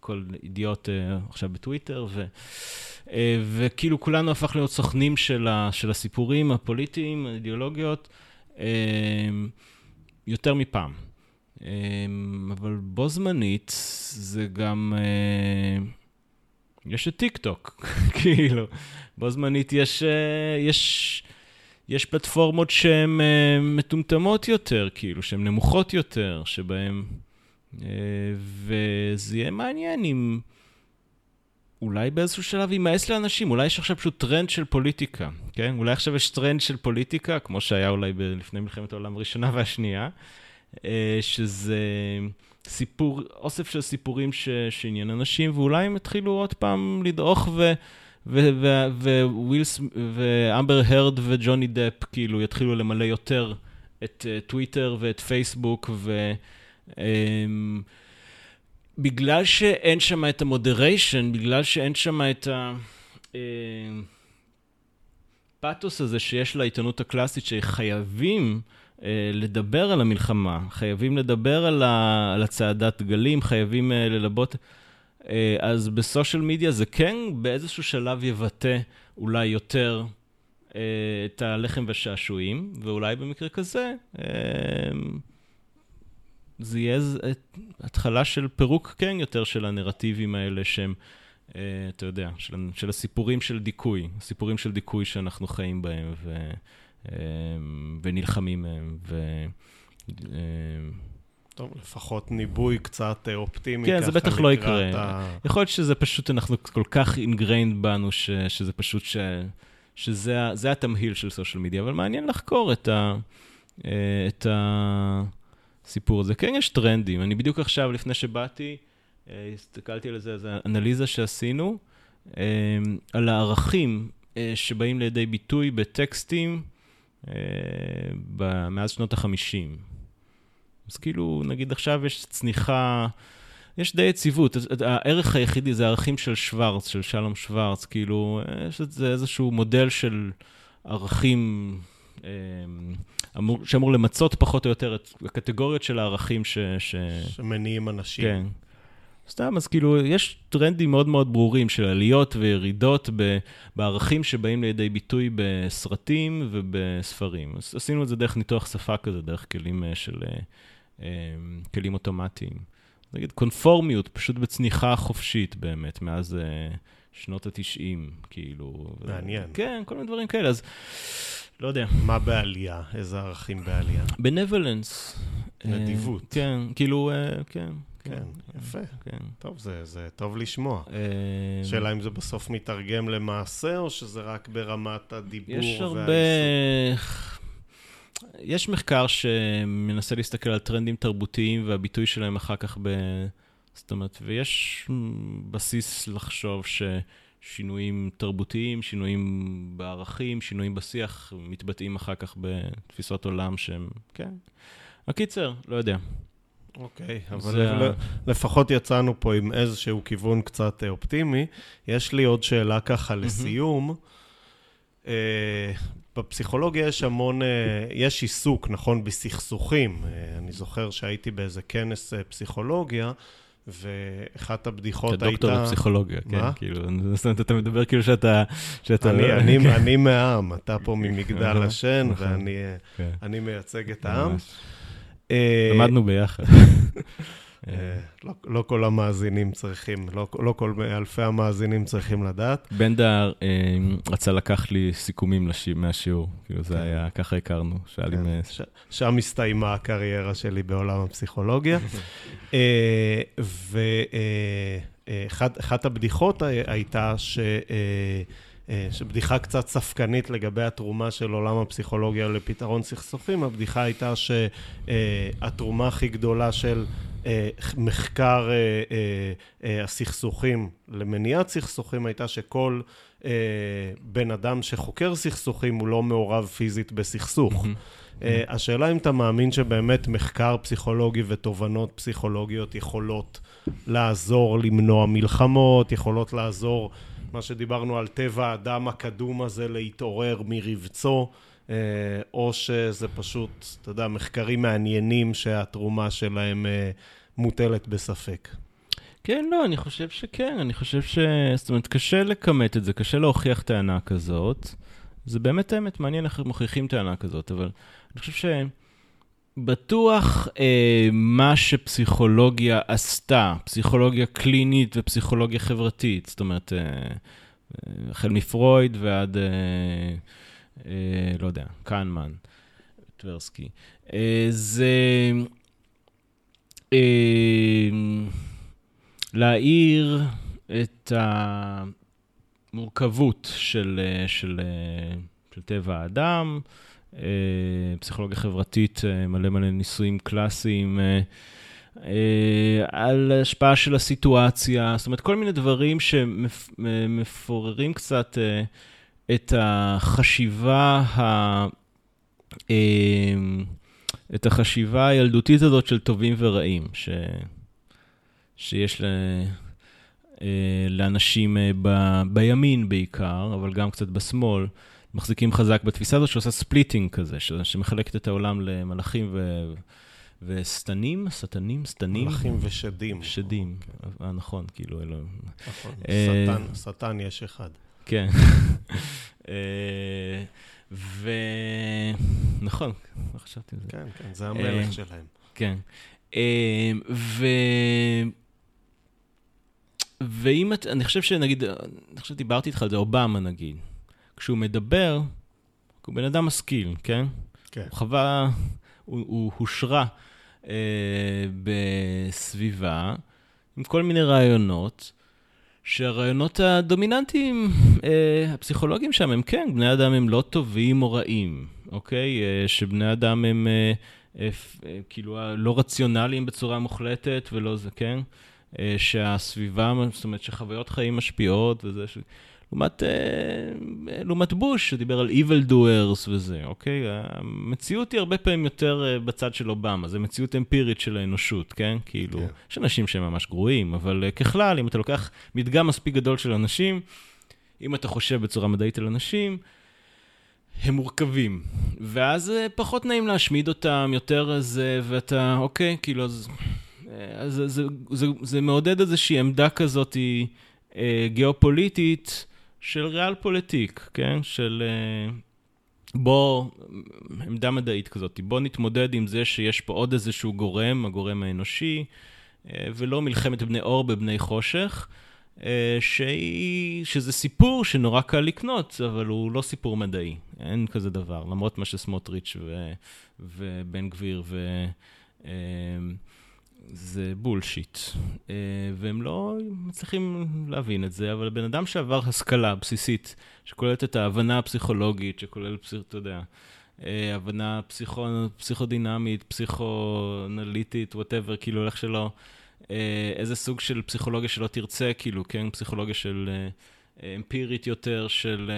כל אידיוט uh, עכשיו בטוויטר, ו, uh, וכאילו כולנו הפך להיות סוכנים של, ה, של הסיפורים הפוליטיים, האידיאולוגיות, יותר מפעם. אבל בו זמנית זה גם... יש את טיק טוק, (laughs) כאילו, בו זמנית יש, יש, יש פלטפורמות שהן אה, מטומטמות יותר, כאילו, שהן נמוכות יותר, שבהן... אה, וזה יהיה מעניין אם אולי באיזשהו שלב יימאס לאנשים, אולי יש עכשיו פשוט טרנד של פוליטיקה, כן? אולי עכשיו יש טרנד של פוליטיקה, כמו שהיה אולי לפני מלחמת העולם הראשונה והשנייה, אה, שזה סיפור, אוסף של סיפורים ש, שעניין אנשים, ואולי הם יתחילו עוד פעם לדעוך ו... ווילס ואמבר הרד וג'וני דפ כאילו יתחילו למלא יותר את טוויטר ואת פייסבוק ו... Um, בגלל שאין שם את המודריישן, בגלל שאין שם את הפאתוס אה, הזה שיש לעיתונות הקלאסית, שחייבים uh, לדבר על המלחמה, חייבים לדבר על, הצעדת גלים, חייבים ללבות, אז בסושיאל מדיה זה כן באיזשהו שלב יבטא אולי יותר uh, את הלחם והשעשועים, ואולי במקרה כזה, uh, זה יהיה התחלה של פירוק כן יותר של הנרטיבים האלה שהם, אה, אתה יודע, של, של הסיפורים של דיכוי, הסיפורים של דיכוי שאנחנו חיים בהם ו, אה, ונלחמים מהם. אה, טוב, לפחות ניבוי קצת אופטימי. כן, זה בטח לא יקרה. ה... יכול להיות שזה פשוט, אנחנו כל כך ingrained בנו, ש, שזה פשוט, ש, שזה התמהיל של social media, אבל מעניין לחקור את ה... את ה הסיפור הזה. כן, יש טרנדים. אני בדיוק עכשיו, לפני שבאתי, אה, הסתכלתי על זה, איזו אנליזה שעשינו, אה, על הערכים אה, שבאים לידי ביטוי בטקסטים מאז שנות ה-50. אז כאילו, נגיד עכשיו יש צניחה, יש די יציבות. הערך היחידי זה הערכים של שוורץ, של שלום שוורץ, כאילו, יש איזשהו מודל של ערכים אמור, שאמור למצות פחות או יותר את הקטגוריות של הערכים ש... ש... שמניעים אנשים. כן. סתם, אז כאילו, יש טרנדים מאוד מאוד ברורים של עליות וירידות ב, בערכים שבאים לידי ביטוי בסרטים ובספרים. אז עשינו את זה דרך ניתוח שפה כזה, דרך כלים אה, של... אה, אה, כלים אוטומטיים. נגיד קונפורמיות, פשוט בצניחה חופשית באמת, מאז שנות התשעים, כאילו. מעניין. כן, כל מיני דברים כאלה. אז לא יודע. מה בעלייה? איזה ערכים בעלייה? בנבלנס. נדיבות. אה, כן, כאילו, אה, כן. כן, כן, יפה. כן. טוב, זה, זה טוב לשמוע. אה, שאלה אם זה בסוף מתרגם למעשה, או שזה רק ברמת הדיבור יש הרבה... יש מחקר שמנסה להסתכל על טרנדים תרבותיים והביטוי שלהם אחר כך ב... זאת אומרת, ויש בסיס לחשוב ש... שינויים תרבותיים, שינויים בערכים, שינויים בשיח, מתבטאים אחר כך בתפיסות עולם שהם, כן. הקיצר, לא יודע. אוקיי, אבל זה לפחות יצאנו פה עם איזשהו כיוון קצת אופטימי. יש לי עוד שאלה ככה לסיום. אה, בפסיכולוגיה יש המון, אה, יש עיסוק, נכון, בסכסוכים. אה, אני זוכר שהייתי באיזה כנס אה, פסיכולוגיה, ואחת הבדיחות אתה הייתה... דוקטור לפסיכולוגיה, כן, מה? כאילו, זאת (laughs) אומרת, אתה מדבר כאילו שאתה... שאתה- אני, אני, אני מהעם, אתה פה ממגדל אהה, השן, נכון. ואני כן, מייצג את העם. למדנו ביחד. (laughs) אה, לא, לא כל המאזינים צריכים, לא, לא כל אלפי המאזינים צריכים לדעת. בנדר אה, רצה לקח לי סיכומים מהשיעור, כאילו זה היה, ככה הכרנו, שהיה לי... כן, ש, שם הסתיימה הקריירה שלי בעולם הפסיכולוגיה. (laughs) אה, ואחת הבדיחות הי- הייתה ש... אה, שבדיחה קצת ספקנית לגבי התרומה של עולם הפסיכולוגיה לפתרון סכסוכים, הבדיחה הייתה שהתרומה הכי גדולה של מחקר אה, אה, אה, הסכסוכים למניעת סכסוכים הייתה שכל אה, בן אדם שחוקר סכסוכים הוא לא מעורב פיזית בסכסוך. אה, השאלה אם אתה מאמין שבאמת מחקר פסיכולוגי ותובנות פסיכולוגיות יכולות לעזור למנוע מלחמות, יכולות לעזור, מה שדיברנו על טבע האדם הקדום הזה להתעורר מרבצו, אה, או שזה פשוט, אתה יודע, מחקרים מעניינים שהתרומה שלהם אה, מוטלת בספק. כן, לא, אני חושב שכן, אני חושב ש... זאת אומרת, קשה לכמת את זה, קשה להוכיח טענה כזאת. זה באמת האמת, מעניין איך מוכיחים טענה כזאת, אבל אני חושב שבטוח אה, מה שפסיכולוגיה עשתה, פסיכולוגיה קלינית ופסיכולוגיה חברתית, זאת אומרת, אה, אה, החל מפרויד ועד, אה, אה, לא יודע, קהנמן, טברסקי, אה, זה... אה, להאיר את המורכבות של, אה, של, אה, של טבע האדם, אה, פסיכולוגיה חברתית, אה, מלא מלא ניסויים קלאסיים, אה, אה, על השפעה של הסיטואציה, זאת אומרת, כל מיני דברים שמפוררים קצת אה, את החשיבה ה... אה, את החשיבה הילדותית הזאת של טובים ורעים, ש... שיש ל... אה, לאנשים אה, ב... בימין בעיקר, אבל גם קצת בשמאל, מחזיקים חזק בתפיסה הזאת שעושה ספליטינג כזה, ש... שמחלקת את העולם למלאכים ו... ושטנים, שטנים, שטנים. מלאכים ושדים. שדים, אה, נכון, כאילו, אלו... נכון, שטן, שטן יש אחד. כן. אה, ו... נכון, לא חשבתי על זה. כן, כן, זה המלך אה, שלהם. כן. אה, ו... ואם את, אני חושב שנגיד, אני חושב שדיברתי איתך על זה, אובמה נגיד, כשהוא מדבר, הוא בן אדם משכיל, כן? כן. הוא חווה, הוא, הוא הושרה אה, בסביבה עם כל מיני רעיונות, שהרעיונות הדומיננטיים, אה, הפסיכולוגיים שם, הם כן, בני אדם הם לא טובים או רעים, אוקיי? אה, שבני אדם הם אה, כאילו לא רציונליים בצורה מוחלטת ולא זה, כן? שהסביבה, זאת אומרת שחוויות חיים משפיעות וזה, ש... לעומת, אה, לעומת בוש, שדיבר על evil doers וזה, אוקיי? המציאות היא הרבה פעמים יותר אה, בצד של אובמה, זו מציאות אמפירית של האנושות, כן? כאילו, כן. יש אנשים שהם ממש גרועים, אבל אה, ככלל, אם אתה לוקח מדגם מספיק גדול של אנשים, אם אתה חושב בצורה מדעית על אנשים, הם מורכבים. ואז פחות נעים להשמיד אותם, יותר זה, ואתה, אוקיי, כאילו, אז... אז זה, זה, זה, זה מעודד איזושהי עמדה כזאת גיאופוליטית של ריאל פוליטיק, כן? של אה, בוא, עמדה מדעית כזאת, בוא נתמודד עם זה שיש פה עוד איזשהו גורם, הגורם האנושי, אה, ולא מלחמת בני אור בבני חושך, אה, שהיא, שזה סיפור שנורא קל לקנות, אבל הוא לא סיפור מדעי, אין כזה דבר, למרות מה שסמוטריץ' ו, ובן גביר ו... זה bullshit. אה, והם לא מצליחים להבין את זה, אבל בן אדם שעבר השכלה בסיסית, שכוללת את ההבנה הפסיכולוגית, שכולל, פסיכ... אתה יודע, אה, הבנה פסיכו... פסיכודינמית, פסיכואנליטית, whatever, כאילו איך שלא, אה, איזה סוג של פסיכולוגיה שלא תרצה, כאילו, כן, פסיכולוגיה של אמפירית יותר, של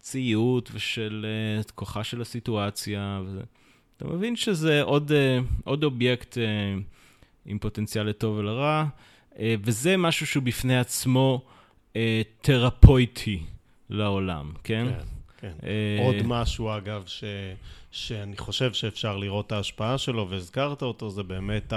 ציות ושל כוחה של הסיטואציה. וזה. אתה מבין שזה עוד, אה, עוד אובייקט אה, עם פוטנציאל לטוב ולרע, אה, וזה משהו שהוא בפני עצמו תרפויטי לעולם, כן? כן, כן. עוד משהו, אגב, ש, שאני חושב שאפשר לראות את ההשפעה שלו, והזכרת אותו, זה באמת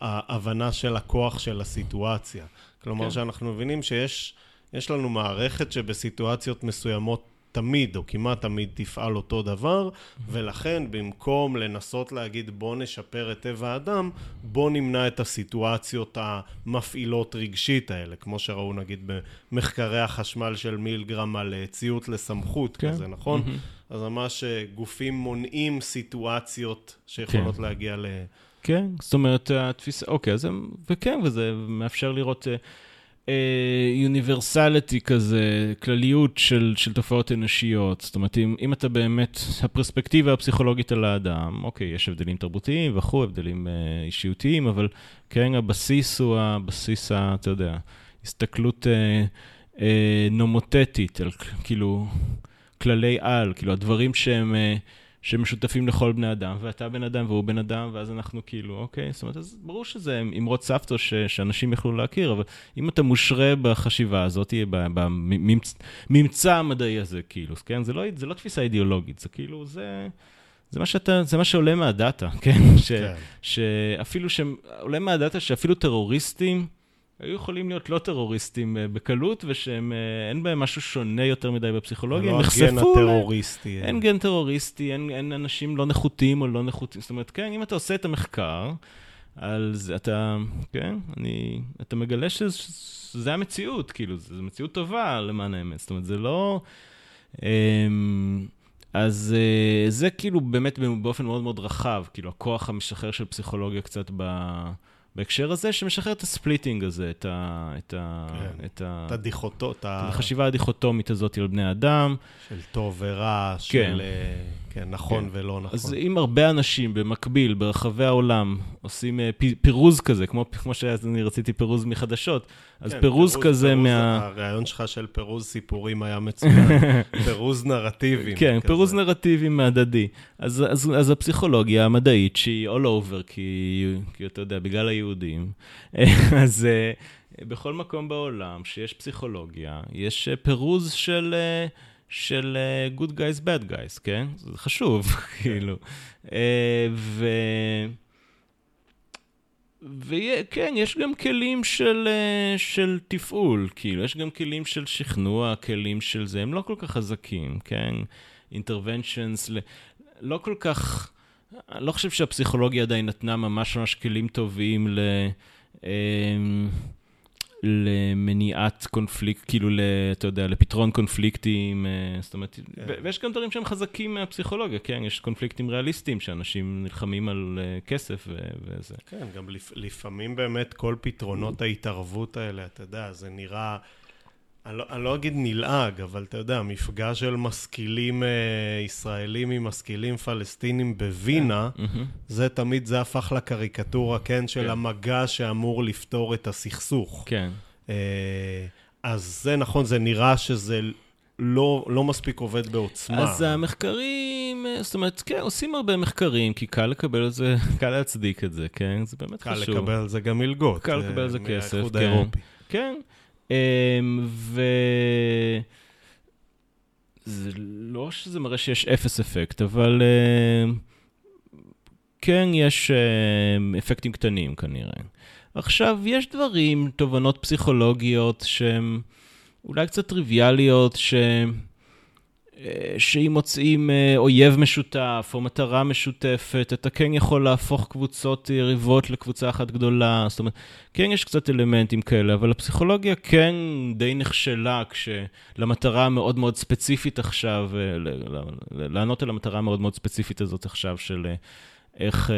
ההבנה של הכוח של הסיטואציה. כלומר, כן. שאנחנו מבינים שיש לנו מערכת שבסיטואציות מסוימות תמיד, או כמעט תמיד, תפעל אותו דבר, ולכן במקום לנסות להגיד בוא נשפר את טבע האדם, בוא נמנע את הסיטואציות המפעילות רגשית האלה, כמו שראו נגיד במחקרי החשמל של מילגרם על אה, ציות לסמכות כן. כזה, נכון? Mm-hmm. אז ממש אה, גופים מונעים סיטואציות שיכולות כן. להגיע ל... כן, זאת אומרת, התפיסה, אוקיי, אז הם, וכן, וזה מאפשר לראות... Uh, יוניברסליטי כזה, כלליות של, של תופעות אנושיות. זאת אומרת, אם, אם אתה באמת, הפרספקטיבה הפסיכולוגית על האדם, אוקיי, יש הבדלים תרבותיים וכו', הבדלים אה, אישיותיים, אבל כן, הבסיס הוא הבסיס, ה, אתה יודע, הסתכלות אה, אה, נומותטית, על כאילו כללי על, כאילו הדברים שהם... אה, שמשותפים לכל בני אדם, ואתה בן אדם והוא בן אדם, ואז אנחנו כאילו, אוקיי, זאת אומרת, אז ברור שזה אמרות סבתא ש, שאנשים יכלו להכיר, אבל אם אתה מושרה בחשיבה הזאת, בממצא המדעי הזה, כאילו, כן, זה לא, זה לא תפיסה אידיאולוגית, זה כאילו, זה... זה מה, שאתה, זה מה שעולה מהדאטה, (laughs) כן? ש, כן. שאפילו שעולה מהדאטה שאפילו טרוריסטים, היו יכולים להיות לא טרוריסטים אה, בקלות, ושהם, אה, אין בהם משהו שונה יותר מדי בפסיכולוגיה, הם נחשפו... לא הגן הטרוריסטי. אין גן טרוריסטי, אין, אין אנשים לא נחותים או לא נחותים. זאת אומרת, כן, אם אתה עושה את המחקר, זה, אתה, כן, אני, אתה מגלה שזה המציאות, כאילו, זו מציאות טובה למען האמת. זאת אומרת, זה לא... אמ, אז אה, זה כאילו באמת באופן מאוד מאוד רחב, כאילו, הכוח המשחרר של פסיכולוגיה קצת ב... בהקשר הזה, שמשחרר את הספליטינג הזה, את ה... את ה... כן, את ה... את הדיכוטו... את החשיבה הדיכוטומית הזאת על בני אדם. של טוב ורע, של... כן. אה, כן, נכון כן. ולא נכון. אז אם הרבה אנשים במקביל, ברחבי העולם, עושים אה, פירוז כזה, כמו, כמו שאני רציתי פירוז מחדשות, אז כן, פירוז, פירוז כזה פירוז, מה... הרעיון שלך של פירוז סיפורים היה מצוין, (laughs) פירוז נרטיבים. כן, כזה. פירוז נרטיבים הדדי. אז, אז, אז הפסיכולוגיה המדעית, שהיא all over, כי, כי אתה יודע, בגלל היהודים, (laughs) אז... אה, בכל מקום בעולם שיש פסיכולוגיה, יש אה, פירוז של... של uh, Good Guys, Bad Guys, כן? זה חשוב, (laughs) כאילו. Uh, ו... וכן, יש גם כלים של, uh, של תפעול, כאילו, יש גם כלים של שכנוע, כלים של זה, הם לא כל כך חזקים, כן? ל... לא כל כך, אני לא חושב שהפסיכולוגיה עדיין נתנה ממש ממש כלים טובים ל... למניעת קונפליקט, כאילו, אתה יודע, לפתרון קונפליקטים, אה, זאת אומרת, כן. ויש גם דברים שהם חזקים מהפסיכולוגיה, כן? יש קונפליקטים ריאליסטיים, שאנשים נלחמים על אה, כסף וזה. כן, גם לפעמים באמת כל פתרונות ההתערבות האלה, אתה יודע, זה נראה... אני לא, אני לא אגיד נלעג, אבל אתה יודע, מפגש של משכילים אה, ישראלים עם משכילים פלסטינים בווינה, mm-hmm. זה תמיד, זה הפך לקריקטורה, כן, של כן. המגע שאמור לפתור את הסכסוך. כן. אה, אז זה נכון, זה נראה שזה לא, לא מספיק עובד בעוצמה. אז המחקרים, אה, זאת אומרת, כן, עושים הרבה מחקרים, כי קל לקבל על זה, (laughs) קל להצדיק את זה, כן? זה באמת קל חשוב. קל לקבל על זה גם מלגות. קל לקבל על זה כסף, כן. האירופי. כן. אמ, ו... זה לא שזה מראה שיש אפס אפקט, אבל uh, כן יש uh, אפקטים קטנים כנראה. עכשיו, יש דברים, תובנות פסיכולוגיות שהן אולי קצת טריוויאליות, שהן... אה, שאם מוצאים אה, אויב משותף או מטרה משותפת, אתה כן יכול להפוך קבוצות יריבות לקבוצה אחת גדולה. זאת אומרת, כן יש קצת אלמנטים כאלה, אבל הפסיכולוגיה כן די נכשלה כשלמטרה המאוד מאוד ספציפית עכשיו, אה, לענות על המטרה המאוד מאוד ספציפית הזאת עכשיו של איך...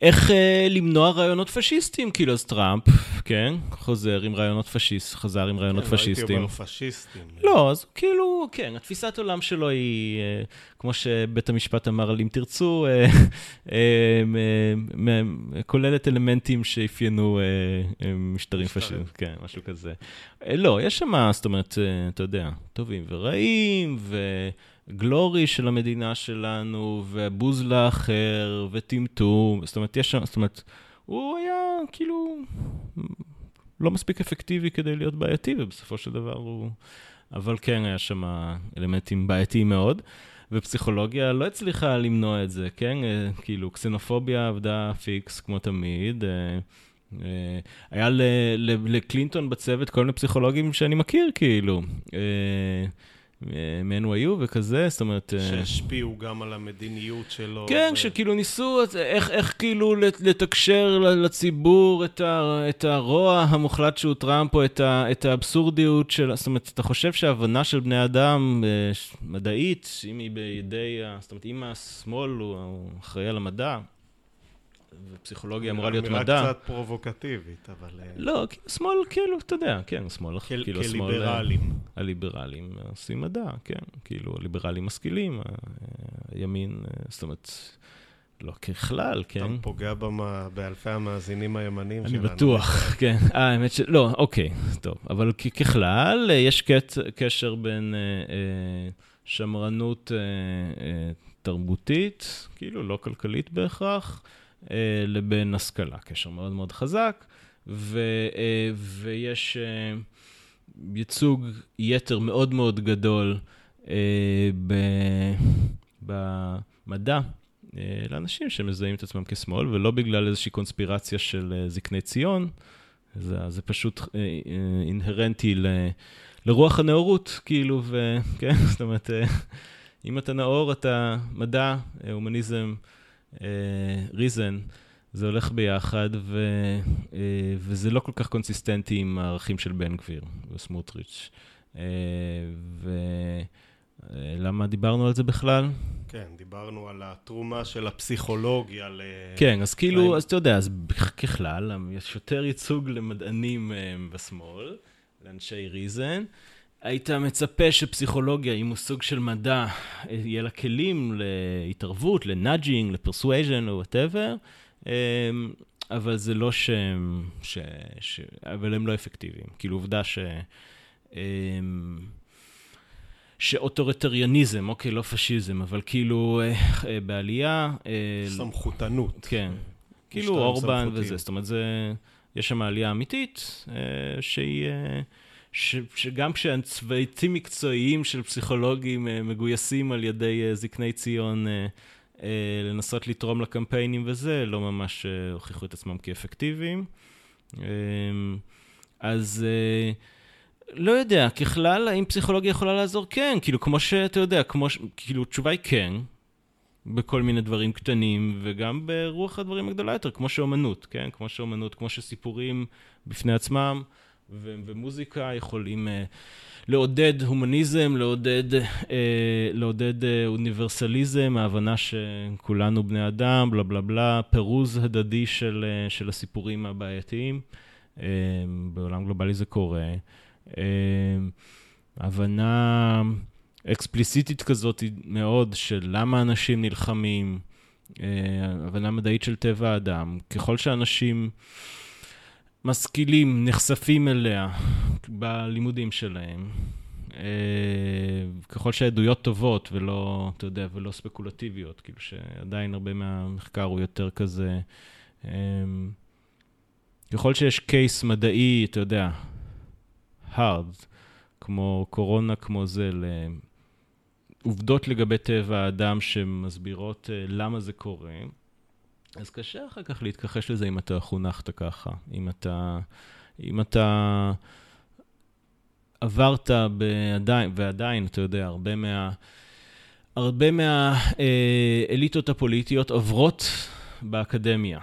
איך אה, למנוע רעיונות פשיסטיים, כאילו, אז טראמפ, כן, חוזר עם רעיונות פשיסט, חזר עם רעיונות כן, פשיסטיים. לא הייתי אומר פשיסטים. לא, אז כאילו, כן, התפיסת עולם שלו היא, אה, כמו שבית המשפט אמר על אם תרצו, אה, אה, אה, כוללת אלמנטים שאפיינו אה, אה, משטרים פשיסטיים, כן, משהו כזה. אה, לא, יש שם, זאת אומרת, אה, אתה יודע, טובים ורעים, ו... הגלורי של המדינה שלנו, והבוז לאחר, וטמטום, זאת אומרת, יש שם, זאת אומרת, הוא היה כאילו לא מספיק אפקטיבי כדי להיות בעייתי, ובסופו של דבר הוא... אבל כן, היה שם אלמנטים בעייתיים מאוד. ופסיכולוגיה לא הצליחה למנוע את זה, כן? אה, כאילו, קסנופוביה עבדה פיקס כמו תמיד. אה, אה, היה לקלינטון בצוות כל מיני פסיכולוגים שאני מכיר, כאילו. מ-NYU וכזה, זאת אומרת... שהשפיעו גם על המדיניות שלו. כן, ו... שכאילו ניסו איך, איך כאילו לתקשר לציבור את, ה, את הרוע המוחלט שהוא טראמפ, או את, ה, את האבסורדיות של... זאת אומרת, אתה חושב שההבנה של בני אדם, מדעית, אם היא בידי... זאת אומרת, אם השמאל הוא אחראי על המדע, ופסיכולוגיה אמורה להיות מדע. אמירה קצת פרובוקטיבית, אבל... אה, לא, שמאל, כאילו, אתה יודע, כן, שמאל, כאילו, שמאל... כליברלים. הליברלים עושים מדע, כן, כאילו, הליברלים משכילים, הימין, אה, זאת אומרת, לא ככלל, כן. אתה פוגע במה, באלפי המאזינים הימנים שלנו. אני בטוח, כן. אה, האמת ש... לא, אוקיי, טוב. אבל ככלל, אה, יש קשר בין שמרנות תרבותית, כאילו, לא כלכלית בהכרח, אה, לבין השכלה, קשר מאוד מאוד חזק, ו, אה, ויש אה, ייצוג יתר מאוד מאוד גדול ב, במדע. לאנשים שמזהים את עצמם כשמאל, ולא בגלל איזושהי קונספירציה של זקני ציון, זה, זה פשוט אינהרנטי ל, לרוח הנאורות, כאילו, וכן, (laughs) זאת אומרת, אם אתה נאור, אתה מדע, הומניזם, ריזן, אה, זה הולך ביחד, ו, uh, וזה לא כל כך קונסיסטנטי עם הערכים של בן גביר וסמוטריץ'. Uh, ולמה דיברנו על זה בכלל? כן, דיברנו על התרומה של הפסיכולוגיה ל... כן, אז כאילו, אז אתה יודע, אז ככלל, יש יותר ייצוג למדענים בשמאל, לאנשי reason. היית מצפה שפסיכולוגיה, אם הוא סוג של מדע, יהיה לה כלים להתערבות, ל nudging, ל persuasion או whatever, אמ, אבל זה לא שהם, ש, ש... אבל הם לא אפקטיביים. כאילו, עובדה ש... אמ, שאוטוריטריאניזם, אוקיי, לא פשיזם, אבל כאילו אה, אה, בעלייה... אה, סמכותנות. כן. כאילו אורבן וזה, זאת אומרת, זה, יש שם עלייה אמיתית שהיא... ש, שגם כשהצוותים מקצועיים של פסיכולוגים uh, מגויסים על ידי uh, זקני ציון uh, לנסות לתרום לקמפיינים וזה, לא ממש הוכיחו את עצמם כאפקטיביים. Uh, אז לא יודע, ככלל, האם פסיכולוגיה יכולה לעזור? כן, כאילו, כמו שאתה יודע, כמו, ש... כאילו, התשובה היא כן, בכל מיני דברים קטנים, וגם ברוח הדברים הגדולה יותר, כמו שאומנות, כן? כמו שאומנות, כמו שסיפורים בפני עצמם. ו- ומוזיקה יכולים uh, לעודד הומניזם, לעודד, uh, לעודד uh, אוניברסליזם, ההבנה שכולנו בני אדם, בלה בלה בלה, פירוז הדדי של, uh, של הסיפורים הבעייתיים. Uh, בעולם גלובלי זה קורה. Uh, הבנה אקספליסיטית כזאת מאוד של למה אנשים נלחמים, uh, הבנה מדעית של טבע האדם. ככל שאנשים... משכילים, נחשפים אליה בלימודים שלהם. אה, ככל שהעדויות טובות ולא, אתה יודע, ולא ספקולטיביות, כאילו שעדיין הרבה מהמחקר הוא יותר כזה... אה, ככל שיש קייס מדעי, אתה יודע, hard, כמו קורונה, כמו זה, לעובדות לגבי טבע האדם שמסבירות אה, למה זה קורה, אז קשה אחר כך להתכחש לזה אם אתה חונכת ככה. אם אתה, אם אתה עברת בעדיין, ועדיין, אתה יודע, הרבה מה... הרבה מהאליטות הפוליטיות עוברות באקדמיה.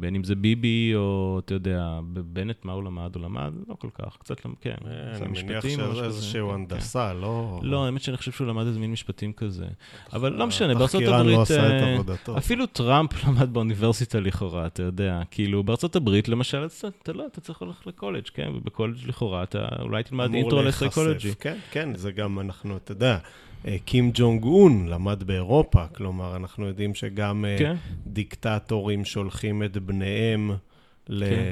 בין אם זה ביבי, או אתה יודע, בנט, מה הוא למד? הוא למד? לא כל כך, קצת, כן. אה, אני מניח שזה איזשהו כן. הנדסה, לא... לא, האמת שאני חושב שהוא למד איזה מין משפטים כזה. אבל לא משנה, בארצות הברית... התחקירן לא עשה את אה, עבודתו. אפילו טראמפ (laughs) למד באוניברסיטה לכאורה, אתה יודע. כאילו, בארצות הברית, למשל, אתה לא, אתה צריך ללכת לקולג', כן? ובקולג' לכאורה אתה אולי תלמד אינטרו לסייקולוגי. כן, כן, זה גם אנחנו, אתה יודע. אה, קים ג'ונג און למד באירופה, כלומר, אנחנו יודעים שגם אה, כן. דיקטטורים שולחים את בניהם ל... כן.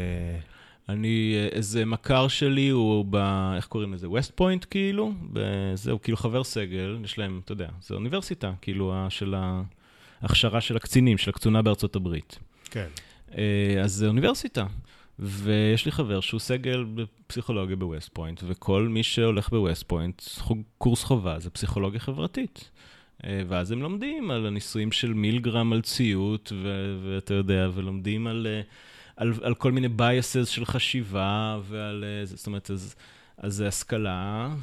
אני, אה, איזה מכר שלי הוא ב... איך קוראים לזה? ווסט פוינט, כאילו? זהו, כאילו חבר סגל, יש להם, אתה יודע, זה אוניברסיטה, כאילו, של ההכשרה של הקצינים, של הקצונה בארצות הברית. כן. אז זה אוניברסיטה. ויש לי חבר שהוא סגל בפסיכולוגיה בווסט פוינט, וכל מי שהולך בווסט פוינט, קורס חובה זה פסיכולוגיה חברתית. אה, ואז הם לומדים על הניסויים של מילגרם על ציות, ואתה יודע, ולומדים על, אה, על, על כל מיני biases של חשיבה, ועל, אה, זאת אומרת, אז, אז זה השכלה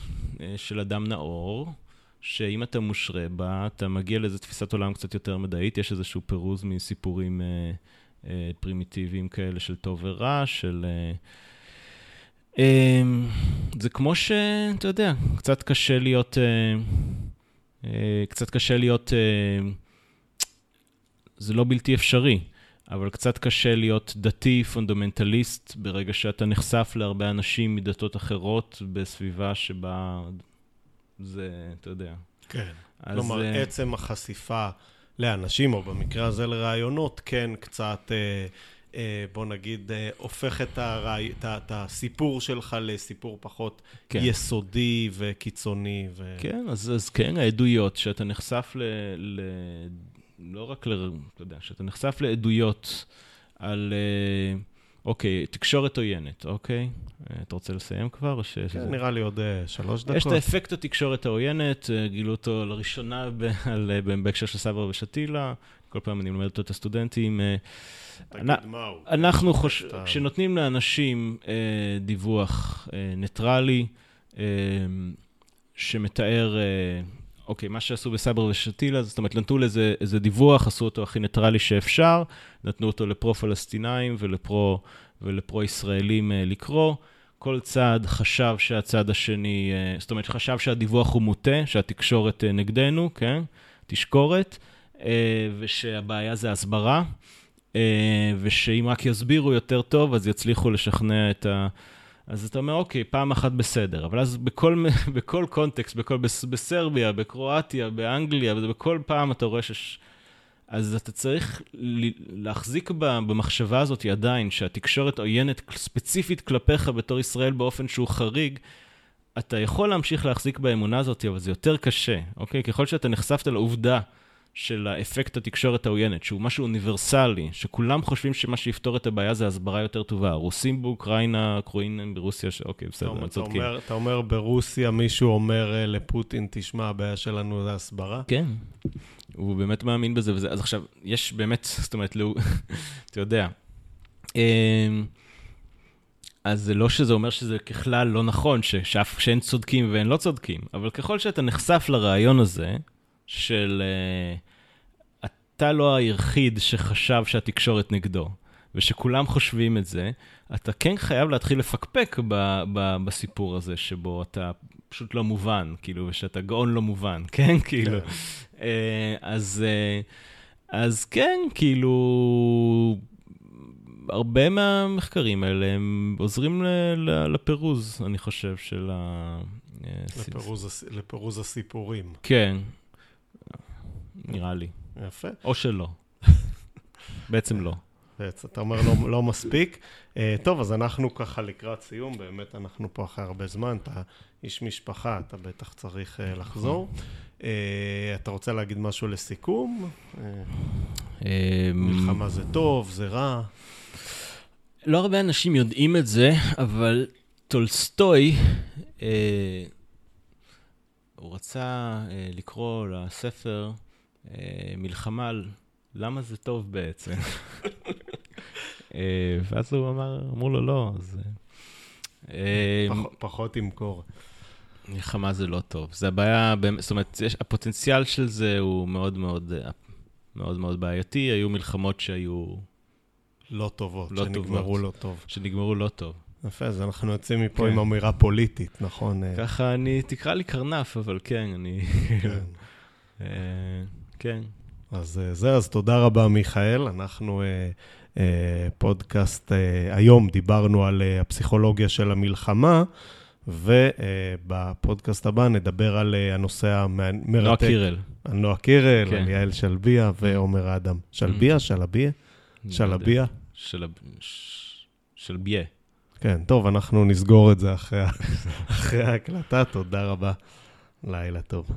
של אדם נאור, שאם אתה מושרה בה, אתה מגיע לאיזו תפיסת עולם קצת יותר מדעית, יש איזשהו פירוז מסיפורים אה, פרימיטיביים כאלה של טוב ורע, של... אה, אה, זה כמו שאתה יודע, קצת קשה להיות... אה, אה, קצת קשה להיות, אה, זה לא בלתי אפשרי, אבל קצת קשה להיות דתי, פונדמנטליסט, ברגע שאתה נחשף להרבה אנשים מדתות אחרות בסביבה שבה זה, אתה יודע. כן. כלומר. עצם החשיפה לאנשים, או במקרה הזה לרעיונות, כן קצת... Uh... אה, בוא נגיד, אה, הופך את, הרעי, את, את הסיפור שלך לסיפור פחות כן. יסודי וקיצוני. ו... כן, אז, אז כן, העדויות, שאתה נחשף ל... ל... לא רק ל... אתה יודע, שאתה נחשף לעדויות על... אה, אוקיי, תקשורת עוינת, אוקיי? אתה רוצה לסיים כבר? ש... כן, שזה... נראה לי עוד uh, שלוש דקות. יש את האפקט התקשורת העוינת, גילו אותו לראשונה (laughs) בהקשר של סברה ושתילה, כל פעם אני מלמד אותו את הסטודנטים. אנחנו חושבים, כשנותנים לאנשים אה, דיווח אה, ניטרלי, אה, שמתאר, אוקיי, מה שעשו בסברה ושתילה, זאת אומרת, נתנו לזה איזה דיווח, עשו אותו הכי ניטרלי שאפשר, נתנו אותו לפרו-פלסטינאים ולפרו, ולפרו-ישראלים לקרוא. כל צד חשב שהצד השני, זאת אומרת, חשב שהדיווח הוא מוטה, שהתקשורת נגדנו, כן? תשקורת, ושהבעיה זה הסברה. אה, ושאם רק יסבירו יותר טוב, אז יצליחו לשכנע את ה... אז אתה אומר, אוקיי, פעם אחת בסדר, אבל אז בכל, (laughs) בכל קונטקסט, בכל, בסרביה, בקרואטיה, באנגליה, בכל פעם אתה רואה ש... אז אתה צריך להחזיק במחשבה הזאת עדיין, שהתקשורת עוינת ספציפית כלפיך בתור ישראל באופן שהוא חריג, אתה יכול להמשיך להחזיק באמונה הזאת, אבל זה יותר קשה, אוקיי? ככל שאתה נחשפת לעובדה של האפקט התקשורת העוינת, שהוא משהו אוניברסלי, שכולם חושבים שמה שיפתור את הבעיה זה הסברה יותר טובה. רוסים באוקראינה, קרואינים ברוסיה, שאוקיי, בסדר, הם צודקים. אומר, אתה אומר ברוסיה מישהו אומר אה, לפוטין, תשמע, הבעיה שלנו זה הסברה? כן, הוא באמת מאמין בזה וזה. אז עכשיו, יש באמת, (laughs) זאת אומרת, לא, (laughs) אתה יודע. אמ, אז זה לא שזה אומר שזה ככלל לא נכון, שאף, שאין צודקים ואין לא צודקים, אבל ככל שאתה נחשף לרעיון הזה, של uh, אתה לא היחיד שחשב שהתקשורת נגדו, ושכולם חושבים את זה, אתה כן חייב להתחיל לפקפק ב- ב- בסיפור הזה, שבו אתה פשוט לא מובן, כאילו, ושאתה גאון לא מובן, (laughs) כן? כאילו. Uh, אז, uh, אז כן, כאילו... הרבה מהמחקרים האלה הם עוזרים לפירוז, אני חושב, של ה... לפירוז, לפירוז הסיפורים. כן, נראה לי. יפה. או שלא. בעצם לא. בעצם, אתה אומר לא, לא מספיק. Uh, טוב, אז אנחנו ככה לקראת סיום, באמת אנחנו פה אחרי הרבה זמן, אתה איש משפחה, אתה בטח צריך uh, לחזור. Uh, אתה רוצה להגיד משהו לסיכום? Uh, מלחמה זה טוב, זה רע. לא הרבה אנשים יודעים את זה, אבל טולסטוי, uh, הוא רצה uh, לקרוא לספר מלחמה על למה זה טוב בעצם. אה, ואז הוא אמר, אמרו לו לא, אז... אה, פחות ימכור. מלחמה זה לא טוב. זה הבעיה, זאת אומרת, יש, הפוטנציאל של זה הוא מאוד מאוד, מאוד מאוד בעייתי. היו מלחמות שהיו... לא טובות, לא שנגמרו טובות, לא טוב. שנגמרו לא טוב. יפה, אז אנחנו יוצאים מפה כן. עם אמירה פוליטית, נכון? ככה אני, תקרא לי קרנף, אבל כן, אני... כן. כן. אז אה, זה, אז תודה רבה, מיכאל. אנחנו אה, אה, פודקאסט, אה, היום דיברנו על אה, הפסיכולוגיה של המלחמה, ובפודקאסט הבא נדבר על אה, הנושא המרתק. נועה קירל. על נועה קירל, כן. על יעל שלביה ועומר אדם. שלביה? Mm. שלביה? שלביה? שלביה. כן, טוב, אנחנו נסגור את זה אחרי, (laughs) אחרי ההקלטה. תודה רבה. לילה טוב.